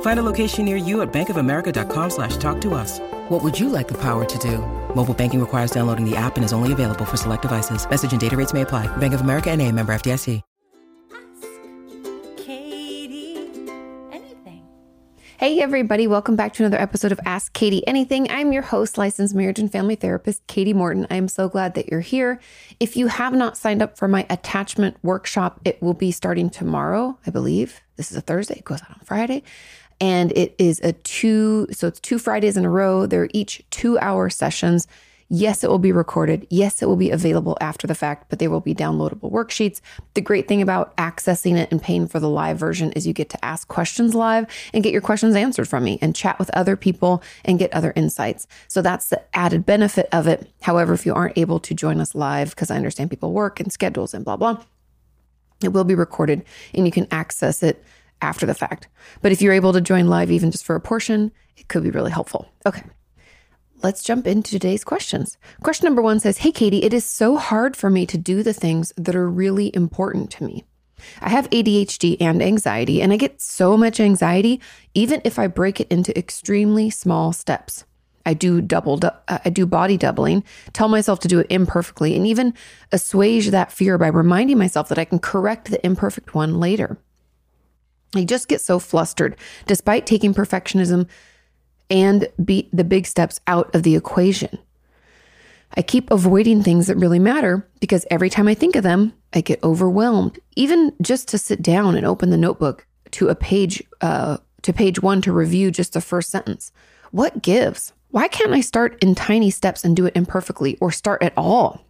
Find a location near you at bankofamerica.com slash talk to us. What would you like the power to do? Mobile banking requires downloading the app and is only available for select devices. Message and data rates may apply. Bank of America and a member FDIC. Ask Kati anything. Hey, everybody, welcome back to another episode of Ask Kati Anything. I'm your host, licensed marriage and family therapist, Kati Morton. I am so glad that you're here. If you have not signed up for my attachment workshop, it will be starting tomorrow, I believe. This is a Thursday, it goes out on Friday. And it is a two, so it's two Fridays in a row. They're each two hour sessions. Yes, it will be recorded. Yes, it will be available after the fact, but they will be downloadable worksheets. The great thing about accessing it and paying for the live version is you get to ask questions live and get your questions answered from me and chat with other people and get other insights. So that's the added benefit of it. However, if you aren't able to join us live, because I understand people work and schedules and blah, blah, it will be recorded and you can access it after the fact. But if you're able to join live, even just for a portion, it could be really helpful. Okay let's jump into today's questions. Question number one says Hey, Kati, it is so hard for me to do the things that are really important to me. I have ADHD and anxiety, and I get so much anxiety even if I break it into extremely small steps. I do double, uh, I do body doubling, tell myself to do it imperfectly, and even assuage that fear by reminding myself that I can correct the imperfect one later. I just get so flustered despite taking perfectionism and beat the big steps out of the equation. I keep avoiding things that really matter because every time I think of them, I get overwhelmed. Even just to sit down and open the notebook to a page, uh, to page one to review just the first sentence. What gives? Why can't I start in tiny steps and do it imperfectly or start at all?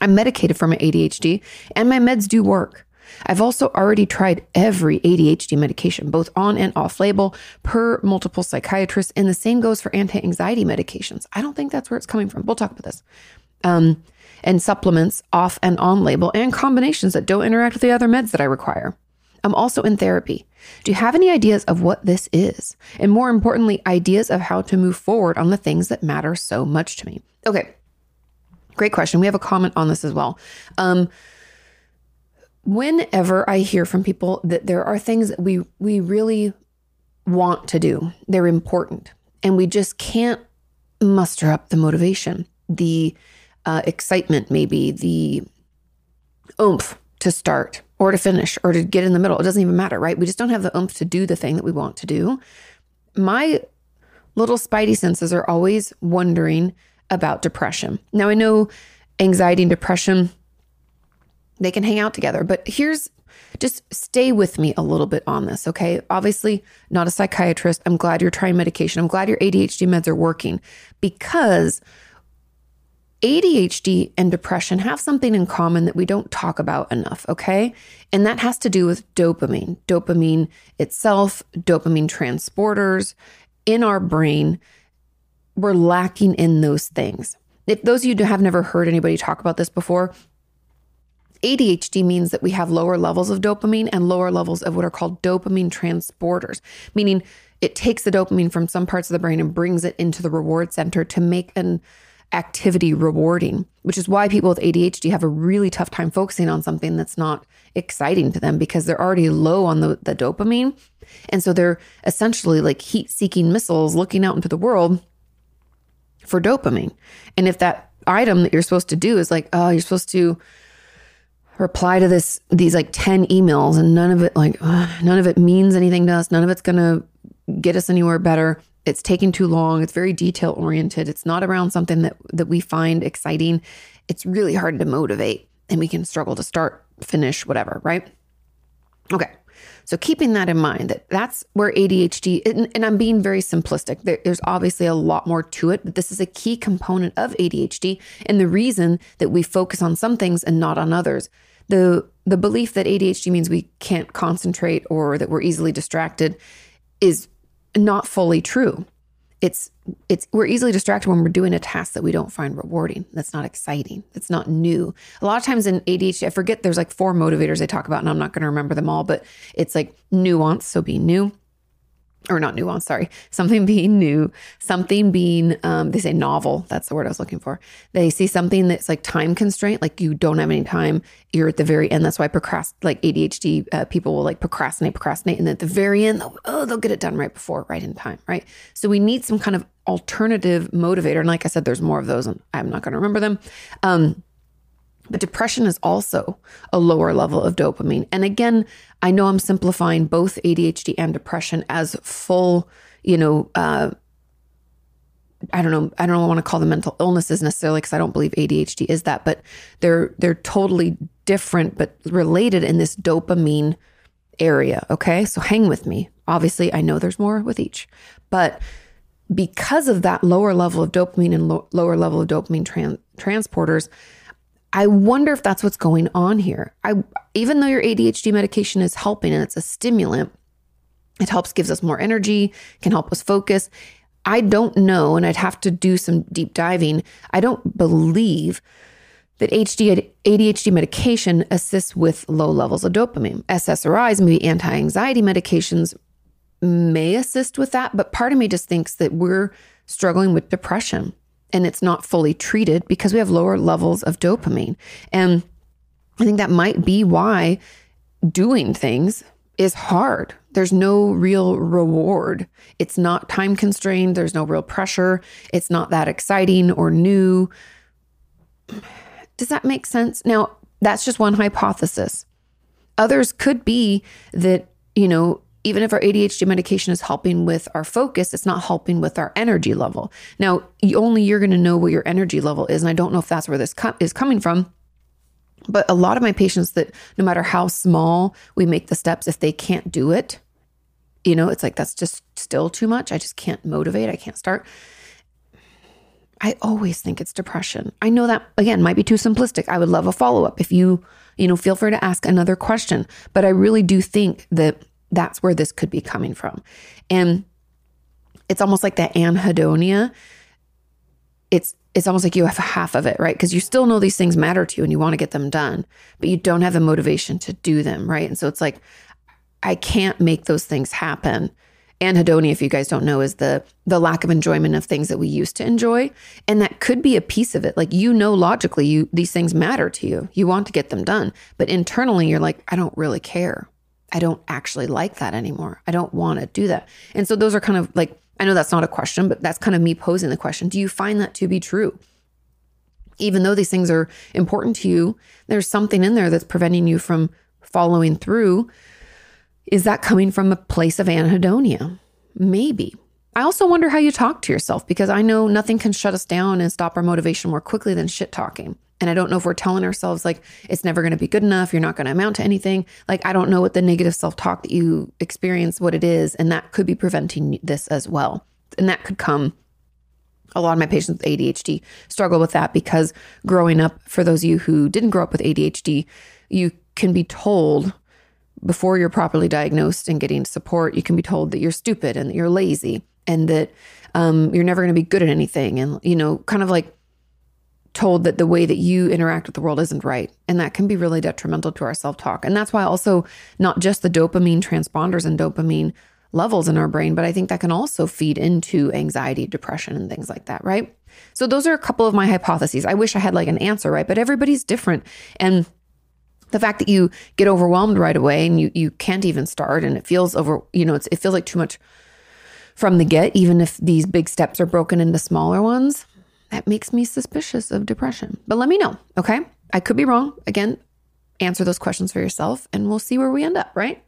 I'm medicated for my ADHD and my meds do work. I've also already tried every ADHD medication, both on and off label, per multiple psychiatrists, and the same goes for anti anxiety medications. I don't think that's where it's coming from. We'll talk about this. Um, and supplements off and on label, and combinations that don't interact with the other meds that I require. I'm also in therapy. Do you have any ideas of what this is? And more importantly, ideas of how to move forward on the things that matter so much to me? Okay, great question. We have a comment on this as well. Um, whenever I hear from people that there are things that we we really want to do, they're important, and we just can't muster up the motivation, the uh, excitement, maybe the oomph to start or to finish or to get in the middle. It doesn't even matter, right? We just don't have the oomph to do the thing that we want to do. My little spidey senses are always wondering about depression. Now, I know anxiety and depression they can hang out together. But here's just stay with me a little bit on this, okay? Obviously, not a psychiatrist. I'm glad you're trying medication. I'm glad your ADHD meds are working because ADHD and depression have something in common that we don't talk about enough, okay? And that has to do with dopamine, dopamine itself, dopamine transporters in our brain. We're lacking in those things. If those of you who have never heard anybody talk about this before, ADHD means that we have lower levels of dopamine and lower levels of what are called dopamine transporters, meaning it takes the dopamine from some parts of the brain and brings it into the reward center to make an activity rewarding, which is why people with ADHD have a really tough time focusing on something that's not exciting to them because they're already low on the, the dopamine. And so they're essentially like heat seeking missiles looking out into the world for dopamine. And if that item that you're supposed to do is like, oh, you're supposed to reply to this these like 10 emails and none of it like uh, none of it means anything to us. None of it's going to get us anywhere better. It's taking too long. It's very detail oriented it's not around something that that we find exciting. It's really hard to motivate and we can struggle to start finish, whatever, right? Okay. So keeping that in mind, that that's where ADHD, and, and I'm being very simplistic. There, there's obviously a lot more to it, but this is a key component of ADHD, and the reason that we focus on some things and not on others. The the belief that ADHD means we can't concentrate or that we're easily distracted is not fully true it's it's we're easily distracted when we're doing a task that we don't find rewarding. That's not exciting. It's not new. A lot of times in adhd i forget there's like four motivators they talk about and i'm not going to remember them all but it's like nuance so be new or not nuance, sorry, something being new, something being, um, they say novel. That's the word I was looking for. They see something that's like time constraint, like you don't have any time. You're at the very end. That's why procrast, like ADHD uh, people will like procrastinate, procrastinate, and at the very end, they'll, oh, they'll get it done right before, right in time, right? So we need some kind of alternative motivator. And like I said, there's more of those, and I'm not going to remember them. Um, but depression is also a lower level of dopamine. And again, I know I'm simplifying both ADHD and depression as full, you know, uh, I don't know, I don't want to call them mental illnesses necessarily because I don't believe ADHD is that, but they're they're totally different but related in this dopamine area, okay? So hang with me. Obviously, I know there's more with each. But because of that lower level of dopamine and lo- lower level of dopamine tran- transporters, I wonder if that's what's going on here. I even though your ADHD medication is helping and it's a stimulant, it helps gives us more energy, can help us focus. I don't know and I'd have to do some deep diving. I don't believe that HD, ADHD medication assists with low levels of dopamine. SSRIs, maybe anti-anxiety medications may assist with that, but part of me just thinks that we're struggling with depression and it's not fully treated because we have lower levels of dopamine. And I think that might be why doing things is hard. There's no real reward. It's not time constrained. There's no real pressure. It's not that exciting or new. Does that make sense? Now, that's just one hypothesis. Others could be that, you know, even if our ADHD medication is helping with our focus, it's not helping with our energy level. Now, only you're going to know what your energy level is. And I don't know if that's where this co- is coming from. But a lot of my patients that no matter how small we make the steps, if they can't do it, you know, it's like that's just still too much. I just can't motivate. I can't start. I always think it's depression. I know that again might be too simplistic. I would love a follow up if you, you know, feel free to ask another question. But I really do think that that's where this could be coming from. And it's almost like that anhedonia. It's it's almost like you have half of it, right? Because you still know these things matter to you and you want to get them done, but you don't have the motivation to do them, right? And so it's like I can't make those things happen. Anhedonia, if you guys don't know, is the the lack of enjoyment of things that we used to enjoy, and that could be a piece of it. Like you know, logically, you these things matter to you. You want to get them done, but internally, you're like, I don't really care. I don't actually like that anymore. I don't want to do that. And so those are kind of like, I know that's not a question, but that's kind of me posing the question. Do you find that to be true? Even though these things are important to you, there's something in there that's preventing you from following through. Is that coming from a place of anhedonia? Maybe. I also wonder how you talk to yourself because I know nothing can shut us down and stop our motivation more quickly than shit talking. And I don't know if we're telling ourselves like it's never going to be good enough, you're not going to amount to anything. Like I don't know what the negative self-talk that you experience what it is and that could be preventing this as well. And that could come a lot of my patients with ADHD struggle with that because growing up for those of you who didn't grow up with ADHD, you can be told before you're properly diagnosed and getting support, you can be told that you're stupid and that you're lazy and that um, you're never going to be good at anything and you know kind of like told that the way that you interact with the world isn't right. And that can be really detrimental to our self talk. And that's why also not just the dopamine transporters and dopamine levels in our brain, but I think that can also feed into anxiety, depression, and things like that, right? So those are a couple of my hypotheses. I wish I had like an answer, right? But everybody's different. And the fact that you get overwhelmed right away and you you can't even start and it feels over, you know, it feels like too much from the get, even if these big steps are broken into smaller ones that makes me suspicious of depression. But let me know, okay? I could be wrong. Again, answer those questions for yourself and we'll see where we end up, right?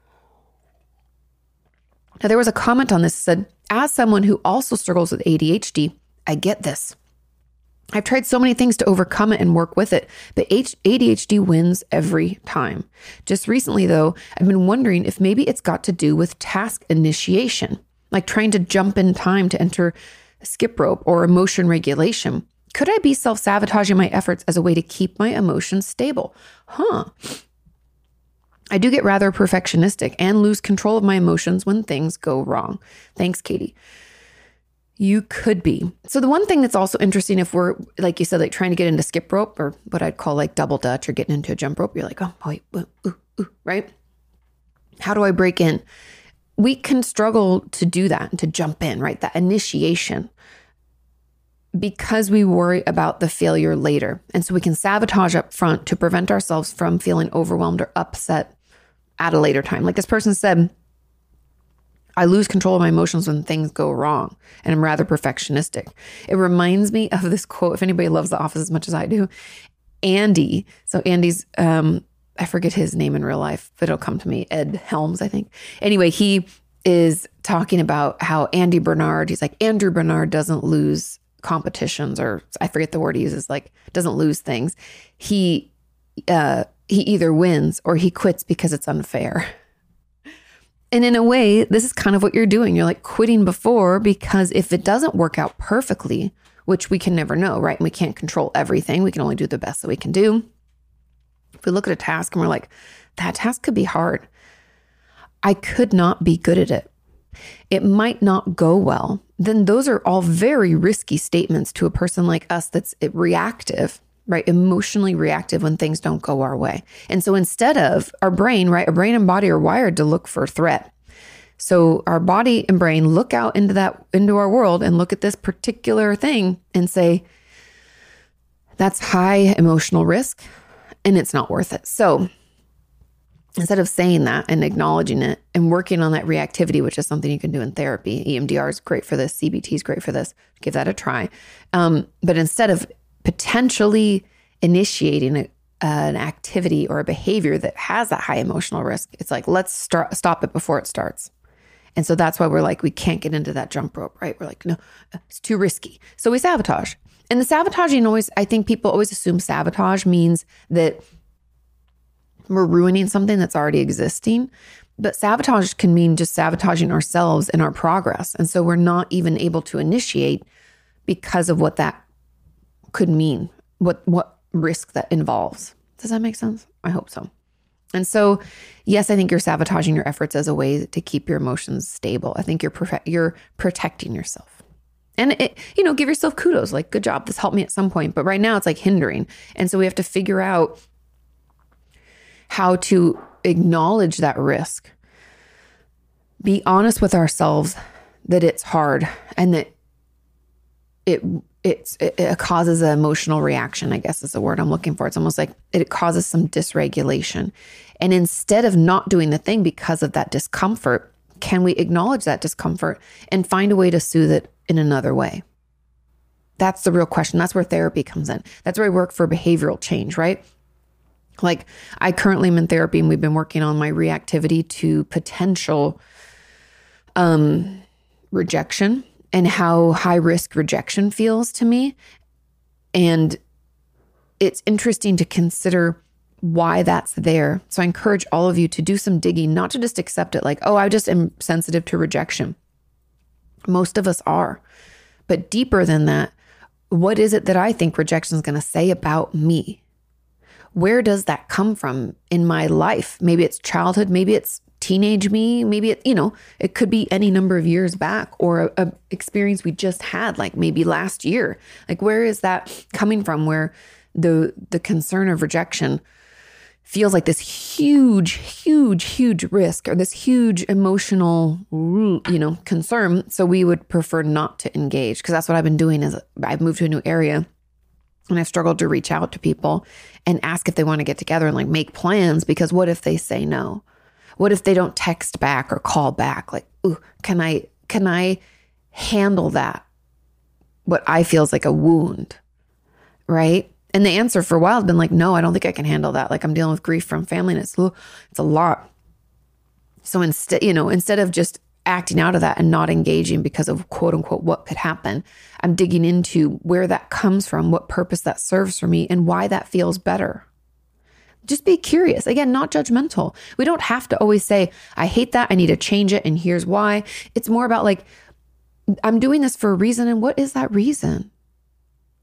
Now, there was a comment on this said, as someone who also struggles with ADHD, I get this. I've tried so many things to overcome it and work with it, but ADHD wins every time. Just recently, though, I've been wondering if maybe it's got to do with task initiation, like trying to jump in time to enter skip rope or emotion regulation. Could I be self sabotaging my efforts as a way to keep my emotions stable? Huh. I do get rather perfectionistic and lose control of my emotions when things go wrong. Thanks, Kati. You could be. So the one thing that's also interesting if we're like you said, like trying to get into skip rope or what I'd call like double dutch or getting into a jump rope, you're like, oh wait, ooh, ooh, right? How do I break in? We can struggle to do that, and to jump in, right? That initiation because we worry about the failure later. And so we can sabotage up front to prevent ourselves from feeling overwhelmed or upset at a later time. Like this person said, I lose control of my emotions when things go wrong, and I'm rather perfectionistic. It reminds me of this quote. If anybody loves The Office as much as I do, Andy. So Andy's, um, I forget his name in real life, but it'll come to me. Ed Helms, I think. Anyway, he is talking about how Andy Bernard. He's like Andrew Bernard doesn't lose competitions, or I forget the word he uses. Like doesn't lose things. He uh, he either wins or he quits because it's unfair. And in a way, this is kind of what you're doing. You're like quitting before because if it doesn't work out perfectly, which we can never know, right? And we can't control everything. We can only do the best that we can do. We look at a task and we're like, that task could be hard. I could not be good at it. It might not go well. Then those are all very risky statements to a person like us that's reactive right? Emotionally reactive when things don't go our way. And so instead of our brain, right? Our brain and body are wired to look for threat. So our body and brain look out into that into our world and look at this particular thing and say that's high emotional risk and it's not worth it. So instead of saying that and acknowledging it and working on that reactivity, which is something you can do in therapy, EMDR is great for this, CBT is great for this. Give that a try. Um, but instead of potentially initiating a, an activity or a behavior that has that high emotional risk. It's like, let's start, stop it before it starts. And so that's why we're like, we can't get into that jump rope, right? We're like, no, it's too risky. So we sabotage. And the sabotaging always, I think people always assume sabotage means that we're ruining something that's already existing. But sabotage can mean just sabotaging ourselves and our progress. And so we're not even able to initiate because of what that could mean, what what risk that involves. Does that make sense? I hope so. And so, yes, I think you're sabotaging your efforts as a way to keep your emotions stable. I think you're you're protecting yourself. And it, you know, give yourself kudos like good job. This helped me at some point, but right now it's like hindering. And so we have to figure out how to acknowledge that risk. Be honest with ourselves that it's hard and that it it's it, it causes an emotional reaction i guess is the word i'm looking for it's almost like it causes some dysregulation and instead of not doing the thing because of that discomfort can we acknowledge that discomfort and find a way to soothe it in another way? That's the real question. That's where therapy comes in. That's where i work for behavioral change right? Like i currently am in therapy and we've been working on my reactivity to potential um rejection and how high risk rejection feels to me. And it's interesting to consider why that's there. So I encourage all of you to do some digging, not to just accept it like, oh, I just am sensitive to rejection. Most of us are. But deeper than that, what is it that I think rejection is going to say about me? Where does that come from in my life? Maybe it's childhood, maybe it's teenage me maybe it you know it could be any number of years back or a, a, experience we just had like maybe last year like where is that coming from where the the concern of rejection feels like this huge huge huge risk or this huge emotional you know concern so we would prefer not to engage because that's what i've been doing is i've moved to a new area and I've struggled to reach out to people and ask if they want to get together and like make plans because what if they say no? What if they don't text back or call back? Like, ooh, can I can I handle that? What I feel is like a wound, right? And the answer for a while has been like, no, I don't think I can handle that. Like I'm dealing with grief from family, and it's it's a lot. So instead, you know, instead of just acting out of that and not engaging because of quote unquote what could happen. I'm digging into where that comes from, what purpose that serves for me, and why that feels better. Just be curious. Again, not judgmental. We don't have to always say, I hate that. I need to change it. And here's why. It's more about like, I'm doing this for a reason. And what is that reason?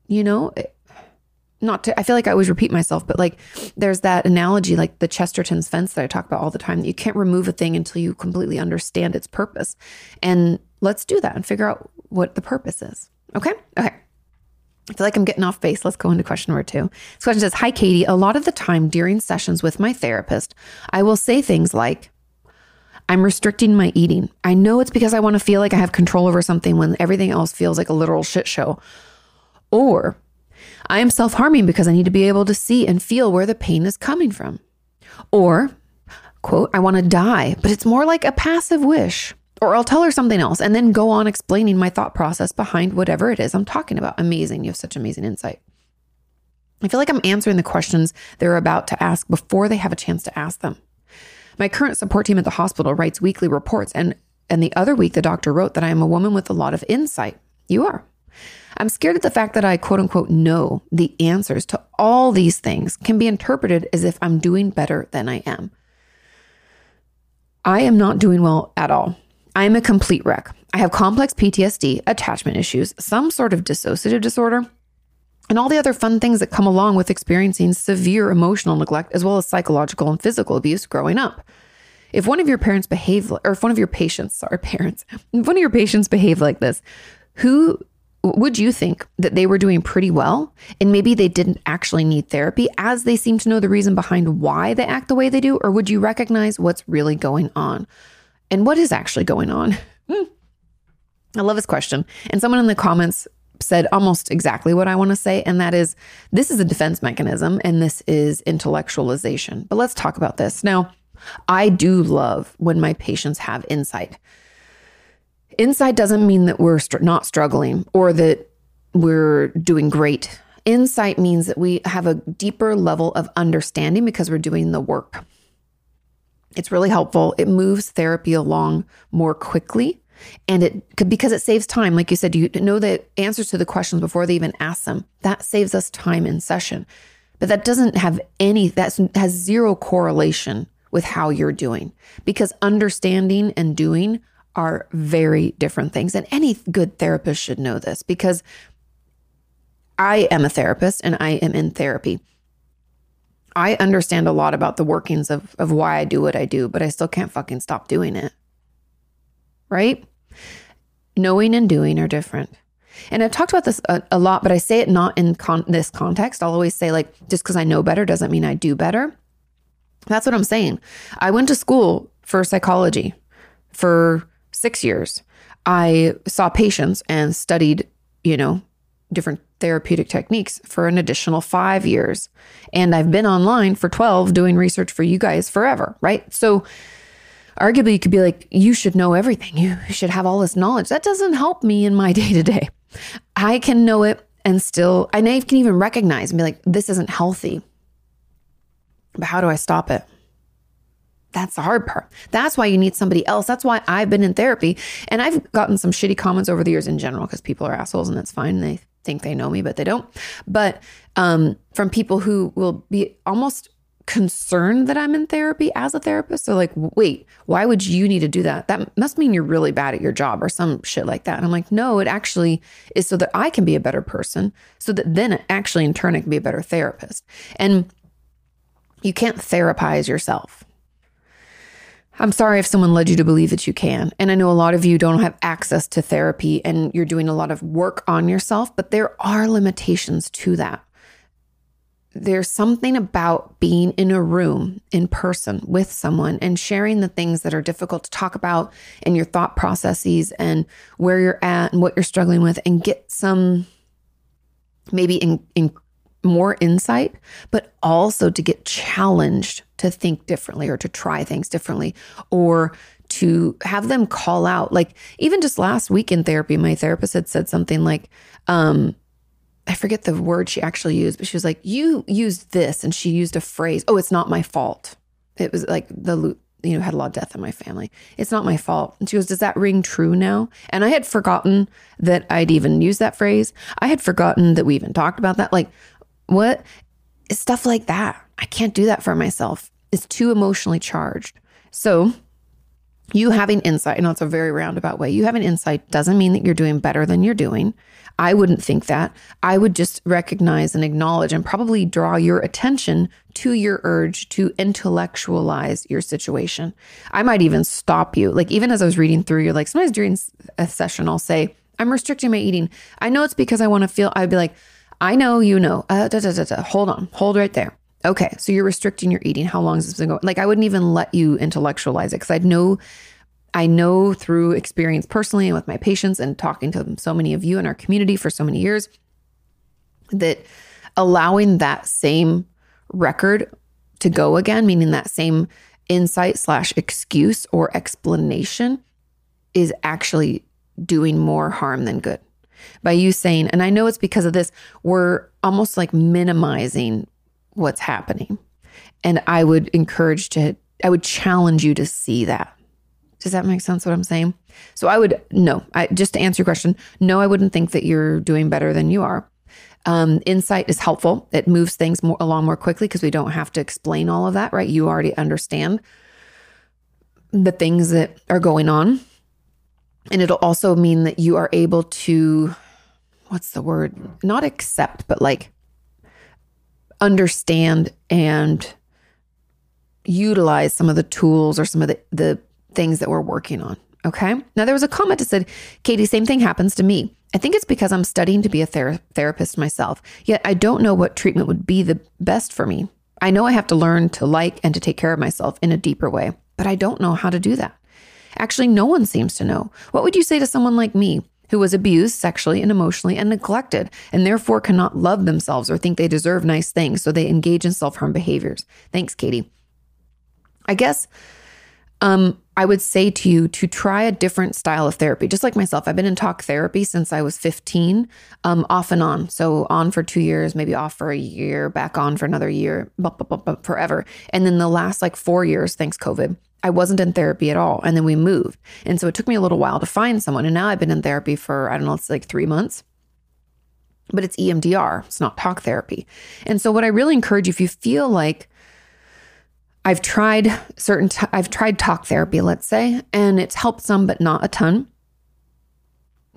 You know, not to, I feel like I always repeat myself, but like there's that analogy, like the Chesterton's fence that I talk about all the time, that you can't remove a thing until you completely understand its purpose. And let's do that and figure out what the purpose is. Okay. Okay. I feel like I'm getting off base. Let's go into question number two. This question says Hi, Kati. A lot of the time during sessions with my therapist, I will say things like, I'm restricting my eating. I know it's because I want to feel like I have control over something when everything else feels like a literal shit show. Or I am self harming because I need to be able to see and feel where the pain is coming from. Or, quote, I want to die, but it's more like a passive wish. Or I'll tell her something else and then go on explaining my thought process behind whatever it is I'm talking about. Amazing. You have such amazing insight. I feel like I'm answering the questions they're about to ask before they have a chance to ask them. My current support team at the hospital writes weekly reports, and, and the other week, the doctor wrote that I am a woman with a lot of insight. You are. I'm scared that the fact that I quote unquote know the answers to all these things can be interpreted as if I'm doing better than I am. I am not doing well at all. I am a complete wreck. I have complex PTSD, attachment issues, some sort of dissociative disorder, and all the other fun things that come along with experiencing severe emotional neglect as well as psychological and physical abuse growing up. If one of your parents behave, or if one of your patients, sorry, parents, if one of your patients behave like this, who would you think that they were doing pretty well and maybe they didn't actually need therapy as they seem to know the reason behind why they act the way they do? Or would you recognize what's really going on and what is actually going on? Hmm. I love this question. And someone in the comments said almost exactly what I want to say. And that is this is a defense mechanism and this is intellectualization. But let's talk about this. Now, I do love when my patients have insight. Insight doesn't mean that we're str- not struggling or that we're doing great. Insight means that we have a deeper level of understanding because we're doing the work. It's really helpful. It moves therapy along more quickly. And it because it saves time. Like you said, you know the answers to the questions before they even ask them. That saves us time in session. But that doesn't have any, that has zero correlation with how you're doing because understanding and doing are very different things. And any good therapist should know this because I am a therapist and I am in therapy. I understand a lot about the workings of, of why I do what I do, but I still can't fucking stop doing it. Right? Knowing and doing are different. And I've talked about this a, a lot, but I say it not in con- this context. I'll always say, like, just because I know better doesn't mean I do better. That's what I'm saying. I went to school for psychology for six years, I saw patients and studied, you know, different therapeutic techniques for an additional five years. And I've been online for 12 doing research for you guys forever, right? So, arguably, you could be like, you should know everything. You should have all this knowledge. That doesn't help me in my day to day. I can know it and still, I can even recognize and be like, this isn't healthy. But how do I stop it? That's the hard part. That's why you need somebody else. That's why I've been in therapy. And I've gotten some shitty comments over the years in general because people are assholes and that's fine. They think they know me, but they don't. But um, from people who will be almost concerned that I'm in therapy as a therapist. So, like, wait, why would you need to do that? That must mean you're really bad at your job or some shit like that. And I'm like, no, it actually is so that I can be a better person, so that then actually in turn I can be a better therapist. And you can't therapize yourself. I'm sorry if someone led you to believe that you can. And I know a lot of you don't have access to therapy and you're doing a lot of work on yourself, but there are limitations to that. There's something about being in a room in person with someone and sharing the things that are difficult to talk about and your thought processes and where you're at and what you're struggling with and get some maybe in, in more insight, but also to get challenged to think differently or to try things differently or to have them call out. Like even just last week in therapy, my therapist had said something like, um, I forget the word she actually used, but she was like, You used this. And she used a phrase, Oh, it's not my fault. It was like the you know, had a lot of death in my family. It's not my fault. And she goes, Does that ring true now? And I had forgotten that I'd even used that phrase. I had forgotten that we even talked about that. Like, what? Stuff like that. I can't do that for myself. It's too emotionally charged. So, you having insight, know it's a very roundabout way, you having insight doesn't mean that you're doing better than you're doing. I wouldn't think that. I would just recognize and acknowledge and probably draw your attention to your urge to intellectualize your situation. I might even stop you. Like, even as I was reading through, you're like, sometimes during a session, I'll say, I'm restricting my eating. I know it's because I want to feel, I'd be like, I know, you know, uh, da, da, da, hold on, hold right there. Okay, so you're restricting your eating. How long has this been going? Like, I wouldn't even let you intellectualize it because I'd know I know through experience personally and with my patients and talking to so many of you in our community for so many years that allowing that same record to go again, meaning that same insight slash excuse or explanation, is actually doing more harm than good. By you saying, and I know it's because of this, we're almost like minimizing what's happening. And I would encourage to, I would challenge you to see that does that make sense what I'm saying? So I would, no, I, just to answer your question, no, I wouldn't think that you're doing better than you are. Um, insight is helpful. It moves things more, along more quickly because we don't have to explain all of that, right? You already understand the things that are going on. And it'll also mean that you are able to, what's the word? Not accept, but like understand and utilize some of the tools or some of the, the things that we're working on. Okay. Now, there was a comment that said, Kati, same thing happens to me. I think it's because I'm studying to be a ther- therapist myself, yet I don't know what treatment would be the best for me. I know I have to learn to like and to take care of myself in a deeper way, but I don't know how to do that. Actually, no one seems to know. What would you say to someone like me who was abused sexually and emotionally and neglected and therefore cannot love themselves or think they deserve nice things, so they engage in self harm behaviors? Thanks, Kati. I guess um, I would say to you to try a different style of therapy. Just like myself, I've been in talk therapy since I was 15, um, off and on. So on for two years, maybe off for a year, back on for another year, forever. And then the last like four years, thanks COVID, I wasn't in therapy at all. And then we moved. And so it took me a little while to find someone. And now I've been in therapy for, I don't know, it's like three months but it's EMDR. It's not talk therapy. And so, what I really encourage if you feel like I've tried certain, I've tried talk therapy, let's say, and it's helped some, but not a ton.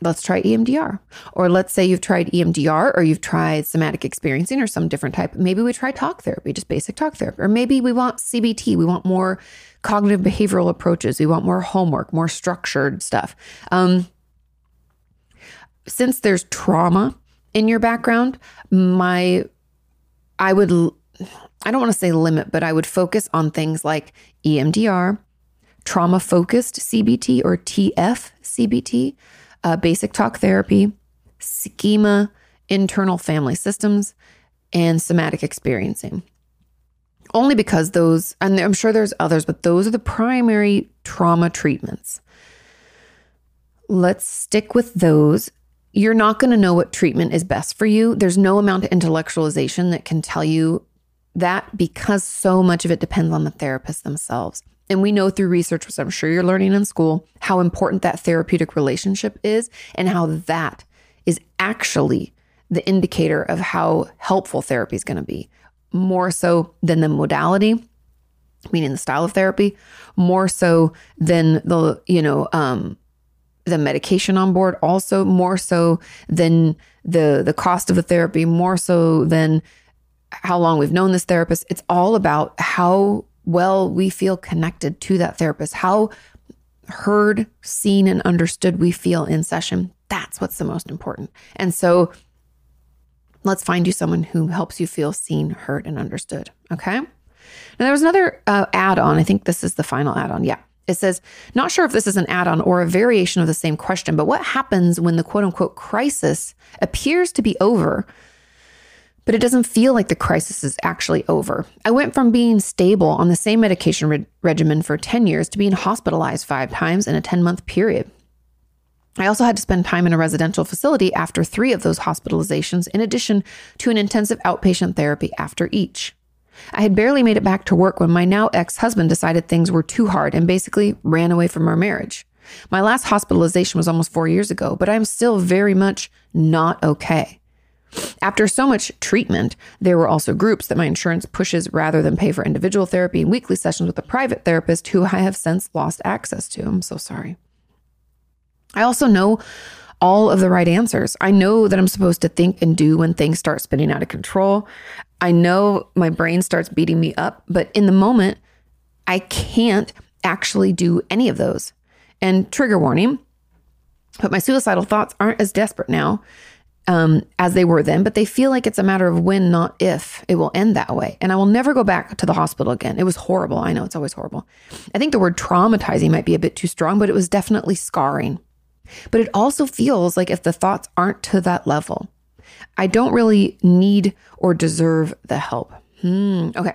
Let's try EMDR. Or let's say you've tried EMDR or you've tried somatic experiencing or some different type. Maybe we try talk therapy, just basic talk therapy. Or maybe we want CBT. We want more cognitive behavioral approaches. We want more homework, more structured stuff. Um, since there's trauma in your background, my I would I don't want to say limit, but I would focus on things like EMDR, trauma focused CBT or TF CBT, uh, basic talk therapy, schema, internal family systems, and somatic experiencing. Only because those, and I'm sure there's others, but those are the primary trauma treatments. Let's stick with those. You're not going to know what treatment is best for you. There's no amount of intellectualization that can tell you that because so much of it depends on the therapists themselves. And we know through research, which I'm sure you're learning in school, how important that therapeutic relationship is and how that is actually the indicator of how helpful therapy is going to be, more so than the modality, meaning the style of therapy, more so than the, you know, um, the medication on board, also more so than the the cost of the therapy, more so than how long we've known this therapist. It's all about how well we feel connected to that therapist, how heard, seen, and understood we feel in session. That's what's the most important. And so let's find you someone who helps you feel seen, heard, and understood. Okay. Now, there was another uh, add on. I think this is the final add on. Yeah. It says, not sure if this is an add on or a variation of the same question, but what happens when the quote unquote crisis appears to be over, but it doesn't feel like the crisis is actually over. I went from being stable on the same medication re- regimen for 10 years to being hospitalized five times in a 10 month period. I also had to spend time in a residential facility after three of those hospitalizations, in addition to an intensive outpatient therapy after each. I had barely made it back to work when my now ex husband decided things were too hard and basically ran away from our marriage. My last hospitalization was almost four years ago, but I'm still very much not okay. After so much treatment, there were also groups that my insurance pushes rather than pay for individual therapy and weekly sessions with a private therapist who I have since lost access to. I'm so sorry. I also know all of the right answers. I know that I'm supposed to think and do when things start spinning out of control. I know my brain starts beating me up, but in the moment, I can't actually do any of those. And trigger warning, but my suicidal thoughts aren't as desperate now um, as they were then, but they feel like it's a matter of when, not if it will end that way. And I will never go back to the hospital again. It was horrible. I know it's always horrible. I think the word traumatizing might be a bit too strong, but it was definitely scarring. But it also feels like if the thoughts aren't to that level, I don't really need or deserve the help. Hmm. Okay.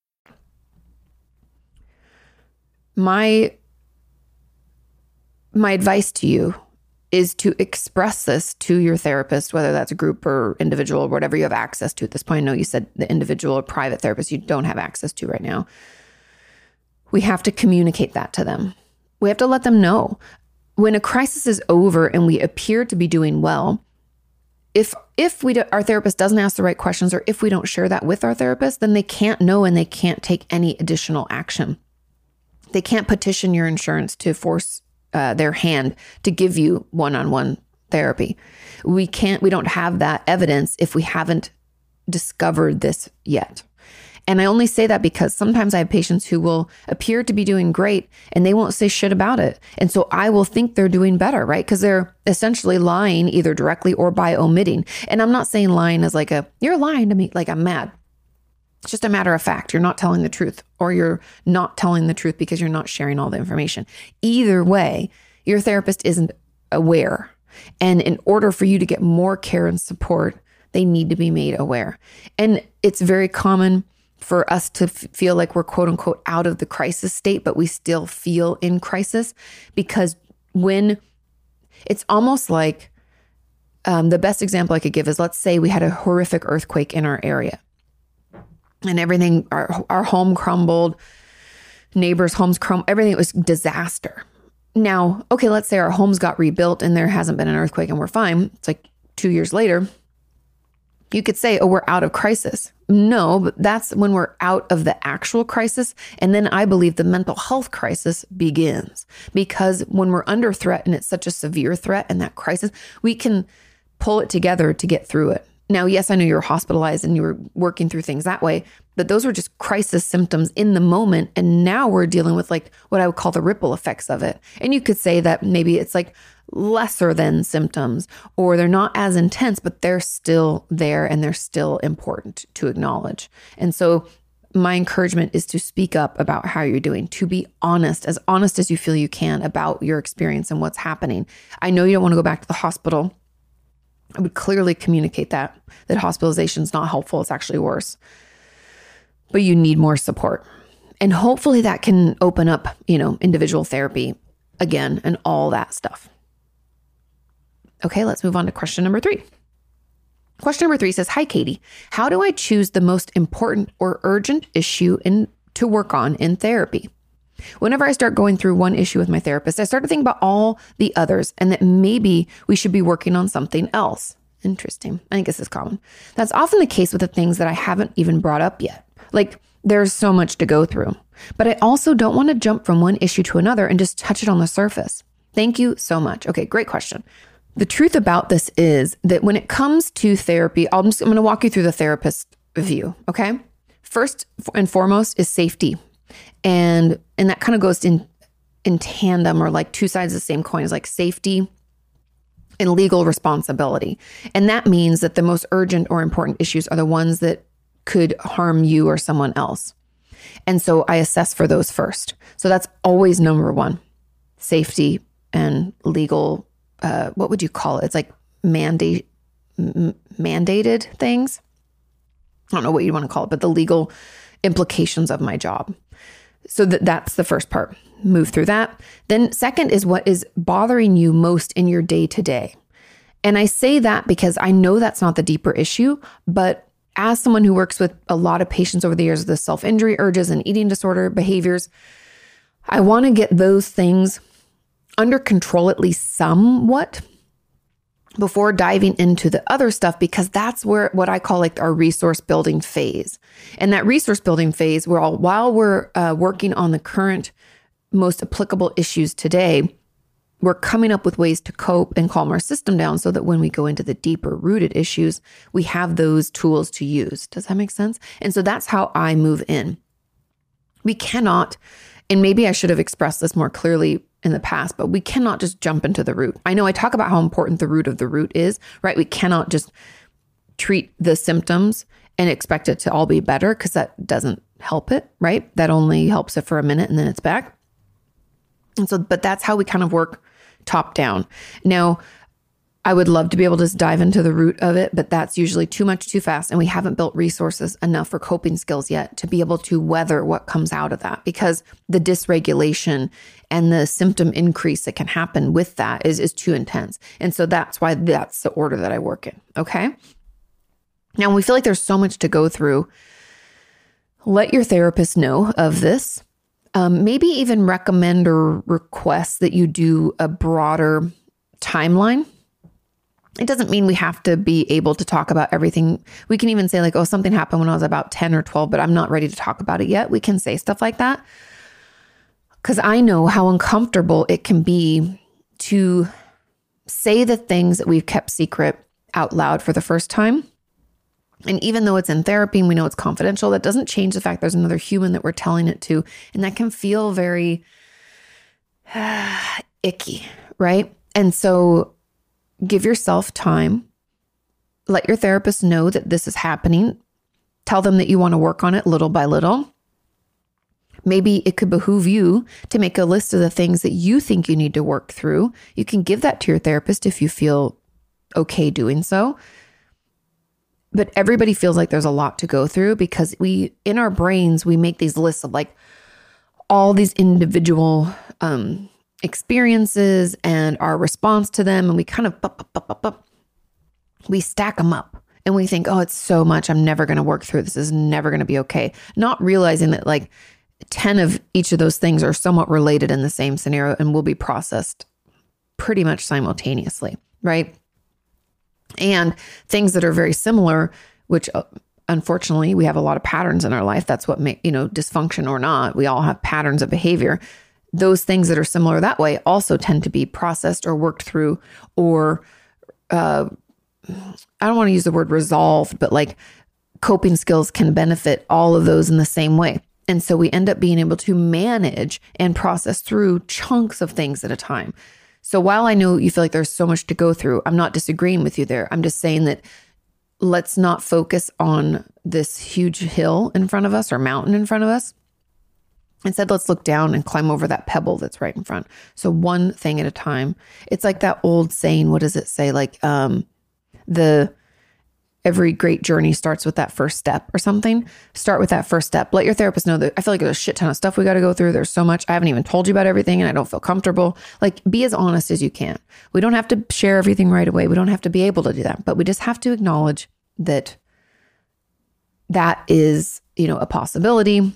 My my advice to you is to express this to your therapist, whether that's a group or individual, or whatever you have access to at this point. I know you said the individual or private therapist you don't have access to right now. We have to communicate that to them. We have to let them know when a crisis is over and we appear to be doing well. If if we do, our therapist doesn't ask the right questions or if we don't share that with our therapist, then they can't know and they can't take any additional action. They can't petition your insurance to force uh, their hand to give you one on one therapy. We can't, we don't have that evidence if we haven't discovered this yet. And I only say that because sometimes I have patients who will appear to be doing great and they won't say shit about it. And so I will think they're doing better, right? Because they're essentially lying either directly or by omitting. And I'm not saying lying as like a, you're lying to me, like I'm mad. It's just a matter of fact. You're not telling the truth, or you're not telling the truth because you're not sharing all the information. Either way, your therapist isn't aware. And in order for you to get more care and support, they need to be made aware. And it's very common for us to f- feel like we're quote unquote out of the crisis state, but we still feel in crisis because when it's almost like um, the best example I could give is let's say we had a horrific earthquake in our area and everything our, our home crumbled neighbors homes crumbled everything was disaster. Now okay let's say our homes got rebuilt and there hasn't been an earthquake and we're fine. It's like two years later you could say oh we're out of crisis. No but that's when we're out of the actual crisis. And then i believe the mental health crisis begins because when we're under threat and it's such a severe threat and that crisis we can pull it together to get through it now, yes, I know you were hospitalized and you were working through things that way, but those were just crisis symptoms in the moment. And now we're dealing with like what I would call the ripple effects of it. And you could say that maybe it's like lesser than symptoms or they're not as intense, but they're still there and they're still important to acknowledge. And so my encouragement is to speak up about how you're doing, to be honest, as honest as you feel you can about your experience and what's happening. I know you don't want to go back to the hospital I would clearly communicate that that hospitalization is not helpful. It's actually worse. But you need more support. And hopefully that can open up, you know, individual therapy again and all that stuff. Okay, let's move on to question number 3. Question number 3 says, "Hi Kati, how do I choose the most important or urgent issue in to work on in therapy?" Whenever I start going through one issue with my therapist, I start to think about all the others and that maybe we should be working on something else. Interesting. I think this is common. That's often the case with the things that I haven't even brought up yet. Like, there's so much to go through. But I also don't want to jump from one issue to another and just touch it on the surface. Thank you so much. Okay, great question. The truth about this is that when it comes to therapy, I'm just I'm going to walk you through the therapist view, okay? First and foremost is safety and and that kind of goes in in tandem or like two sides of the same coin is like safety and legal responsibility and that means that the most urgent or important issues are the ones that could harm you or someone else. And so I assess for those first. So that's always number one safety and legal, uh, what would you call it? It's like mandate, m- mandated things. I don't know what you want to call it, but the legal implications of my job. So that that's the first part. Move through that. Then second is what is bothering you most in your day to day. And I say that because I know that's not the deeper issue, but as someone who works with a lot of patients over the years with self injury urges and eating disorder behaviors, I want to get those things under control at least somewhat before diving into the other stuff because that's where what I call like our resource building phase. And that resource building phase, where all, while we're uh, working on the current most applicable issues today, we're coming up with ways to cope and calm our system down so that when we go into the deeper rooted issues, we have those tools to use. Does that make sense? And so that's how I move in. We cannot, and maybe I should have expressed this more clearly in the past, but we cannot just jump into the root. I know I talk about how important the root of the root is, right? We cannot just treat the symptoms and expect it to all be better because that doesn't help it, right? That only helps it for a minute and then it's back. And so, but that's how we kind of work top down. Now, I would love to be able to dive into the root of it, but that's usually too much too fast. And we haven't built resources enough for coping skills yet to be able to weather what comes out of that because the dysregulation and the symptom increase that can happen with that is, is too intense. And so that's why that's the order that I work in. Okay. Now, we feel like there's so much to go through. Let your therapist know of this um, maybe even recommend or request that you do a broader timeline. It doesn't mean we have to be able to talk about everything. We can even say, like, oh, something happened when I was about 10 or 12, but I'm not ready to talk about it yet. We can say stuff like that. Because I know how uncomfortable it can be to say the things that we've kept secret out loud for the first time and even though it's in therapy and we know it's confidential, that doesn't change the fact there's another human that we're telling it to. And that can feel very uh, icky, right? And so give yourself time. Let your therapist know that this is happening. Tell them that you want to work on it little by little. Maybe it could behoove you to make a list of the things that you think you need to work through. You can give that to your therapist if you feel okay doing so but everybody feels like there's a lot to go through because we in our brains we make these lists of like all these individual um, experiences and our response to them and we kind of bup, bup, bup, we stack them up and we think oh it's so much. I'm never going to work through. This is never going to be okay. Not realizing that like 10 of each of those things are somewhat related in the same scenario and will be processed pretty much simultaneously right? And things that are very similar, which uh, unfortunately we have a lot of patterns in our life. That's what make, you know, dysfunction or not, we all have patterns of behavior. Those things that are similar that way also tend to be processed or worked through or, uh, I don't want to use the word resolved, but like coping skills can benefit all of those in the same way. And so we end up being able to manage and process through chunks of things at a time. So while I know you feel like there's so much to go through, I'm not disagreeing with you there. I'm just saying that let's not focus on this huge hill in front of us or mountain in front of us. Instead, let's look down and climb over that pebble that's right in front. So one thing at a time. It's like that old saying, what does it say? Like um the every great journey starts with that first step or something. Start with that first step. Let your therapist know that I feel like there's a shit ton of stuff we got to go through. There's so much. I haven't even told you about everything and I don't feel comfortable. Like be as honest as you can. We don't have to share everything right away. We don't have to be able to do that, but we just have to acknowledge that that is, you know, a possibility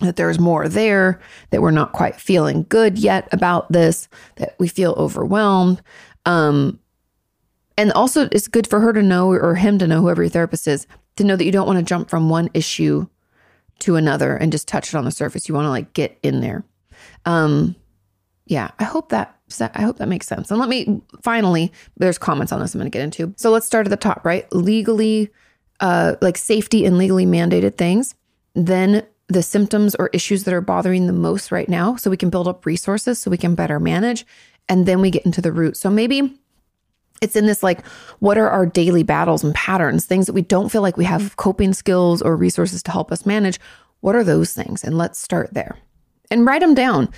that there's more there, that we're not quite feeling good yet about this, that we feel overwhelmed. Um, and also, it's good for her to know or him to know, whoever your therapist is, to know that you don't want to jump from one issue to another and just touch it on the surface. You want to like get in there. Um, yeah, I hope that I hope that makes sense. And let me finally, there's comments on this I'm going to get into. So let's start at the top, right? Legally, uh, like safety and legally mandated things. Then the symptoms or issues that are bothering the most right now, so we can build up resources so we can better manage. And then we get into the root. So maybe It's in this like, what are our daily battles and patterns, things that we don't feel like we have coping skills or resources to help us manage? What are those things? And let's start there and write them down.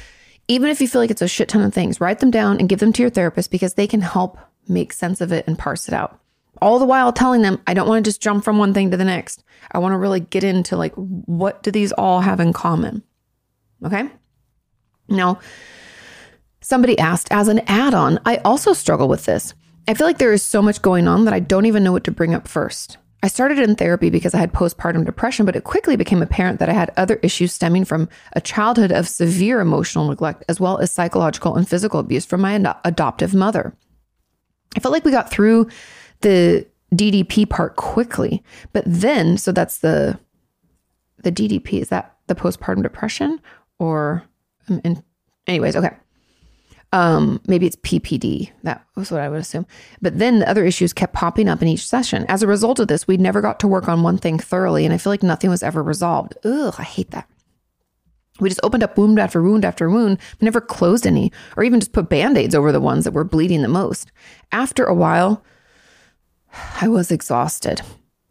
Even if you feel like it's a shit ton of things, write them down and give them to your therapist because they can help make sense of it and parse it out. All the while telling them, I don't want to just jump from one thing to the next. I want to really get into like, what do these all have in common? Okay. Now, somebody asked as an add on, I also struggle with this. I feel like there is so much going on that I don't even know what to bring up first. I started in therapy because I had postpartum depression, but it quickly became apparent that I had other issues stemming from a childhood of severe emotional neglect, as well as psychological and physical abuse from my ad- adoptive mother. I felt like we got through the DDP part quickly, but then, so that's the the DDP. Is that the postpartum depression or? Um, anyways, okay. Um, maybe it's PPD. That was what I would assume. But then the other issues kept popping up in each session. As a result of this, we never got to work on one thing thoroughly, and I feel like nothing was ever resolved. Ugh, I hate that. We just opened up wound after wound after wound, but never closed any, or even just put band aids over the ones that were bleeding the most. After a while, I was exhausted.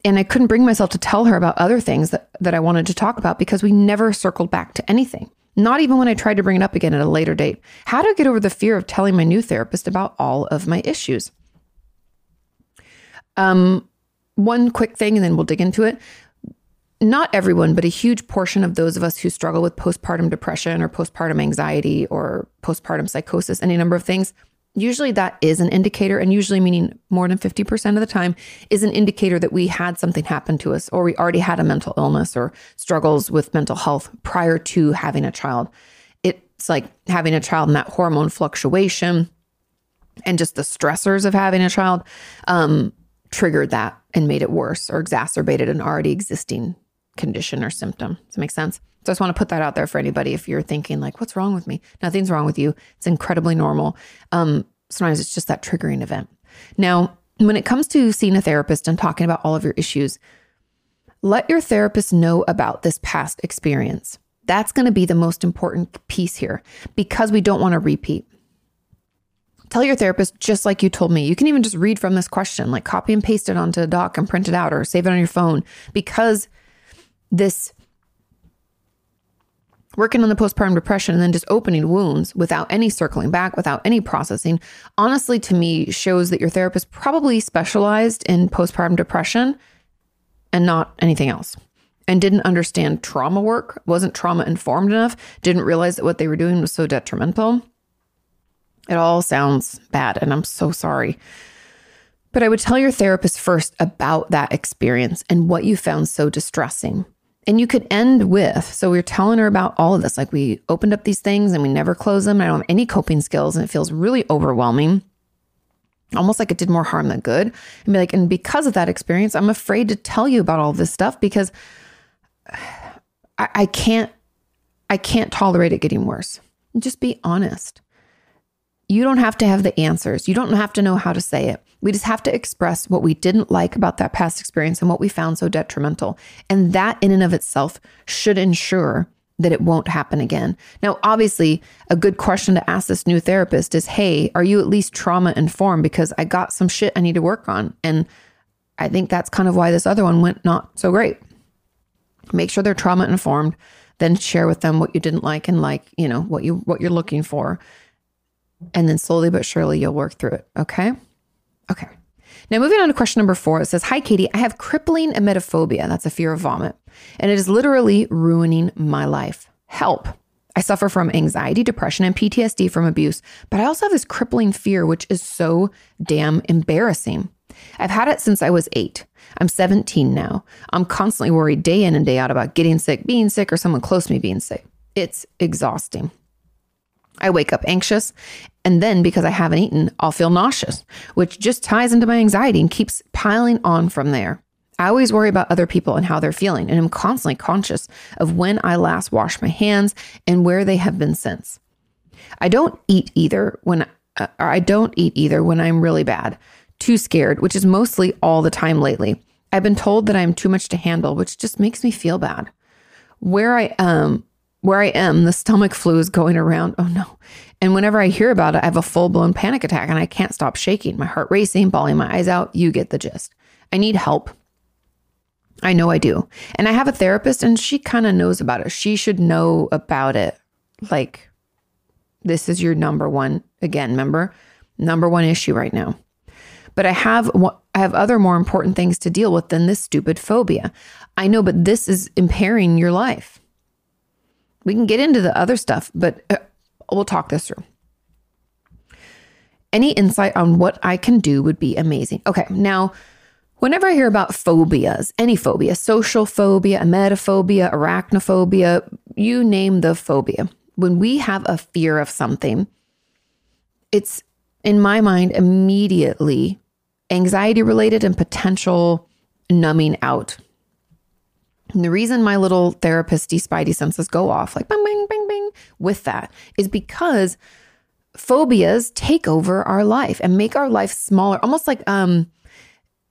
And I couldn't bring myself to tell her about other things that, that I wanted to talk about because we never circled back to anything. Not even when I tried to bring it up again at a later date. How to get over the fear of telling my new therapist about all of my issues. Um, one quick thing, and then we'll dig into it. Not everyone, but a huge portion of those of us who struggle with postpartum depression or postpartum anxiety or postpartum psychosis, any number of things, usually that is an indicator, and usually meaning more than 50% of the time, is an indicator that we had something happen to us or we already had a mental illness or struggles with mental health prior to having a child. It's like having a child and that hormone fluctuation and just the stressors of having a child um, triggered that and made it worse or exacerbated an already existing condition or symptom. Does that make sense? So I just want to put that out there for anybody if you're thinking like, what's wrong with me? Nothing's wrong with you. It's incredibly normal. Um, sometimes it's just that triggering event. Now, when it comes to seeing a therapist and talking about all of your issues, let your therapist know about this past experience. That's going to be the most important piece here because we don't want to repeat. Tell your therapist just like you told me. You can even just read from this question, like copy and paste it onto a doc and print it out or save it on your phone because this working on the postpartum depression and then just opening wounds without any circling back, without any processing, honestly, to me, shows that your therapist probably specialized in postpartum depression and not anything else. And didn't understand trauma work, wasn't trauma informed enough, didn't realize that what they were doing was so detrimental. It all sounds bad, and I'm so sorry. But I would tell your therapist first about that experience and what you found so distressing. And you could end with so we are telling her about all of this. Like we opened up these things and we never close them. I don't have any coping skills and it feels really overwhelming. Almost like it did more harm than good. And be like, and because of that experience, I'm afraid to tell you about all this stuff because I, I can't I can't tolerate it getting worse. And Just be honest. You don't have to have the answers. You don't have to know how to say it. We just have to express what we didn't like about that past experience and what we found so detrimental. And that, in and of itself, should ensure that it won't happen again. Now, obviously, a good question to ask this new therapist is Hey, are you at least trauma informed? Because I got some shit I need to work on. And I think that's kind of why this other one went not so great. Make sure they're trauma informed, then share with them what you didn't like and like, you know, what you what you're looking for. And then slowly but surely you'll work through it. Okay. Okay. Now, moving on to question number four, it says, Hi, Kati, I have crippling emetophobia. That's a fear of vomit. And it is literally ruining my life. Help. I suffer from anxiety, depression, and PTSD from abuse, but I also have this crippling fear, which is so damn embarrassing. I've had it since I was eight. I'm 17 now. I'm constantly worried day in and day out about getting sick, being sick, or someone close to me being sick. It's exhausting. I wake up anxious, and then because I haven't eaten, I'll feel nauseous, which just ties into my anxiety and keeps piling on from there. I always worry about other people and how they're feeling, and I'm constantly conscious of when I last washed my hands and where they have been since. I don't eat either when uh, I don't eat either when I'm really bad, too scared, which is mostly all the time lately. I've been told that I'm too much to handle, which just makes me feel bad. Where I um where I am, the stomach flu is going around. Oh no. And whenever I hear about it, I have a full blown panic attack and I can't stop shaking, my heart racing, bawling my eyes out. You get the gist. I need help. I know I do. And I have a therapist and she kind of knows about it. She should know about it. Like, this is your number one, again, remember, number one issue right now. But I have I have other more important things to deal with than this stupid phobia. I know, but this is impairing your life. We can get into the other stuff, but uh, we'll talk this through. Any insight on what I can do would be amazing. Okay, now Whenever I hear about phobias, any phobia, social phobia, emetophobia, arachnophobia, you name the phobia, when we have a fear of something, it's in my mind immediately anxiety related and potential numbing out. And the reason my little therapisty spidey senses go off like bang, bang, bang, bang with that is because phobias take over our life and make our life smaller, almost like um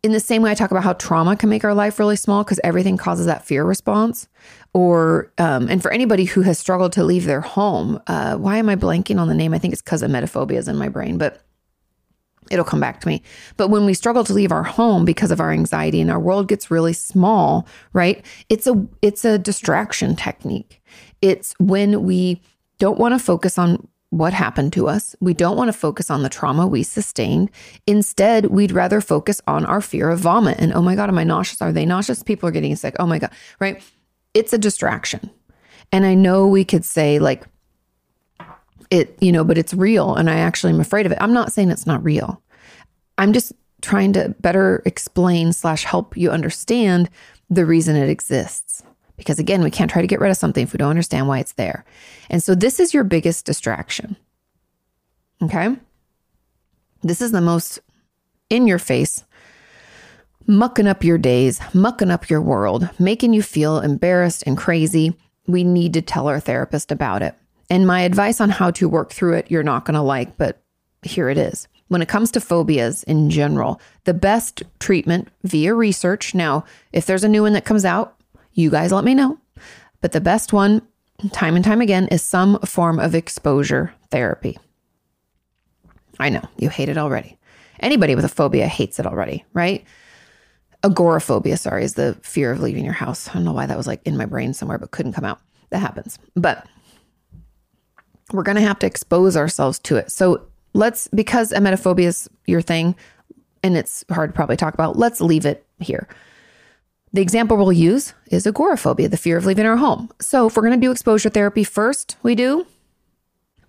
in the same way I talk about how trauma can make our life really small because everything causes that fear response. Or, um, and for anybody who has struggled to leave their home, uh, why am I blanking on the name? I think it's because emetophobia is in my brain, but it'll come back to me. But when we struggle to leave our home because of our anxiety and our world gets really small, right? It's a it's a distraction technique. It's when we don't want to focus on what happened to us. We don't want to focus on the trauma we sustained. Instead, we'd rather focus on our fear of vomit. And oh my God, am I nauseous? Are they nauseous? People are getting sick. Oh my God, right? It's a distraction. And I know we could say, like, it, you know, but it's real. And I actually am afraid of it. I'm not saying it's not real. I'm just trying to better explain slash help you understand the reason it exists. Because again, we can't try to get rid of something if we don't understand why it's there. And so this is your biggest distraction. Okay. This is the most in your face, mucking up your days, mucking up your world, making you feel embarrassed and crazy. We need to tell our therapist about it. And my advice on how to work through it, you're not going to like, but here it is. When it comes to phobias in general, the best treatment via research. Now, if there's a new one that comes out, you guys let me know. But the best one, time and time again, is some form of exposure therapy. I know you hate it already. Anybody with a phobia hates it already, right? Agoraphobia, sorry, is the fear of leaving your house. I don't know why that was like in my brain somewhere, but couldn't come out. That happens. But we're going to have to expose ourselves to it. So let's, because emetophobia is your thing and it's hard to probably talk about, let's leave it here. The example we'll use is agoraphobia, the fear of leaving our home. So, if we're going to do exposure therapy first, we do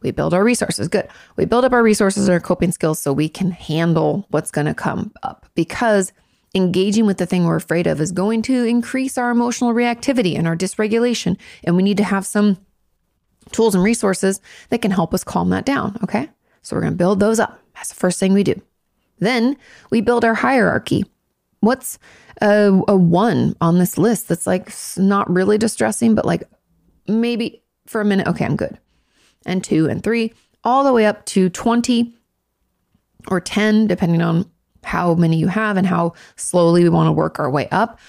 we build our resources. Good. We build up our resources and our coping skills so we can handle what's going to come up because engaging with the thing we're afraid of is going to increase our emotional reactivity and our dysregulation. And we need to have some tools and resources that can help us calm that down. Okay. So we're going to build those up. That's the first thing we do. Then we build our hierarchy. What's a, a one on this list that's like not really distressing, but like maybe for a minute, okay, I'm good. And two and three, all the way up to 20 or 10, depending on how many you have and how slowly we want to work our way up.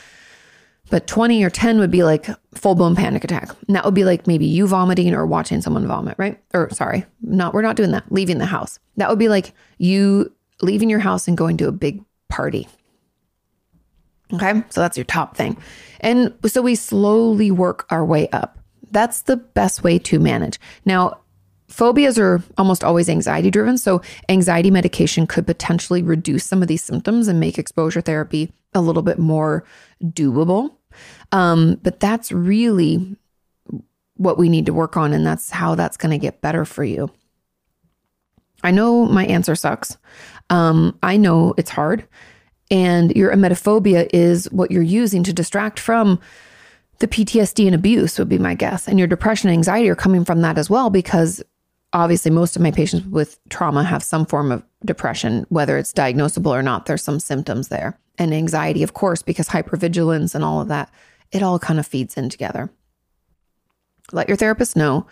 But 20 or 10 would be like full blown panic attack. And that would be like maybe you vomiting or watching someone vomit, right? Or sorry, not we're not doing that. Leaving the house. That would be like you leaving your house and going to a big party. Okay. So that's your top thing. And so we slowly work our way up. That's the best way to manage. Now, phobias are almost always anxiety driven. So, anxiety medication could potentially reduce some of these symptoms and make exposure therapy a little bit more doable. Um, but that's really what we need to work on. And that's how that's going to get better for you. I know my answer sucks. Um, I know it's hard. And your emetophobia is what you're using to distract from the PTSD and abuse, would be my guess. And your depression and anxiety are coming from that as well, because obviously most of my patients with trauma have some form of depression, whether it's diagnosable or not. There's some symptoms there. And anxiety, of course, because hypervigilance and all of that, it all kind of feeds in together. Let your therapist know.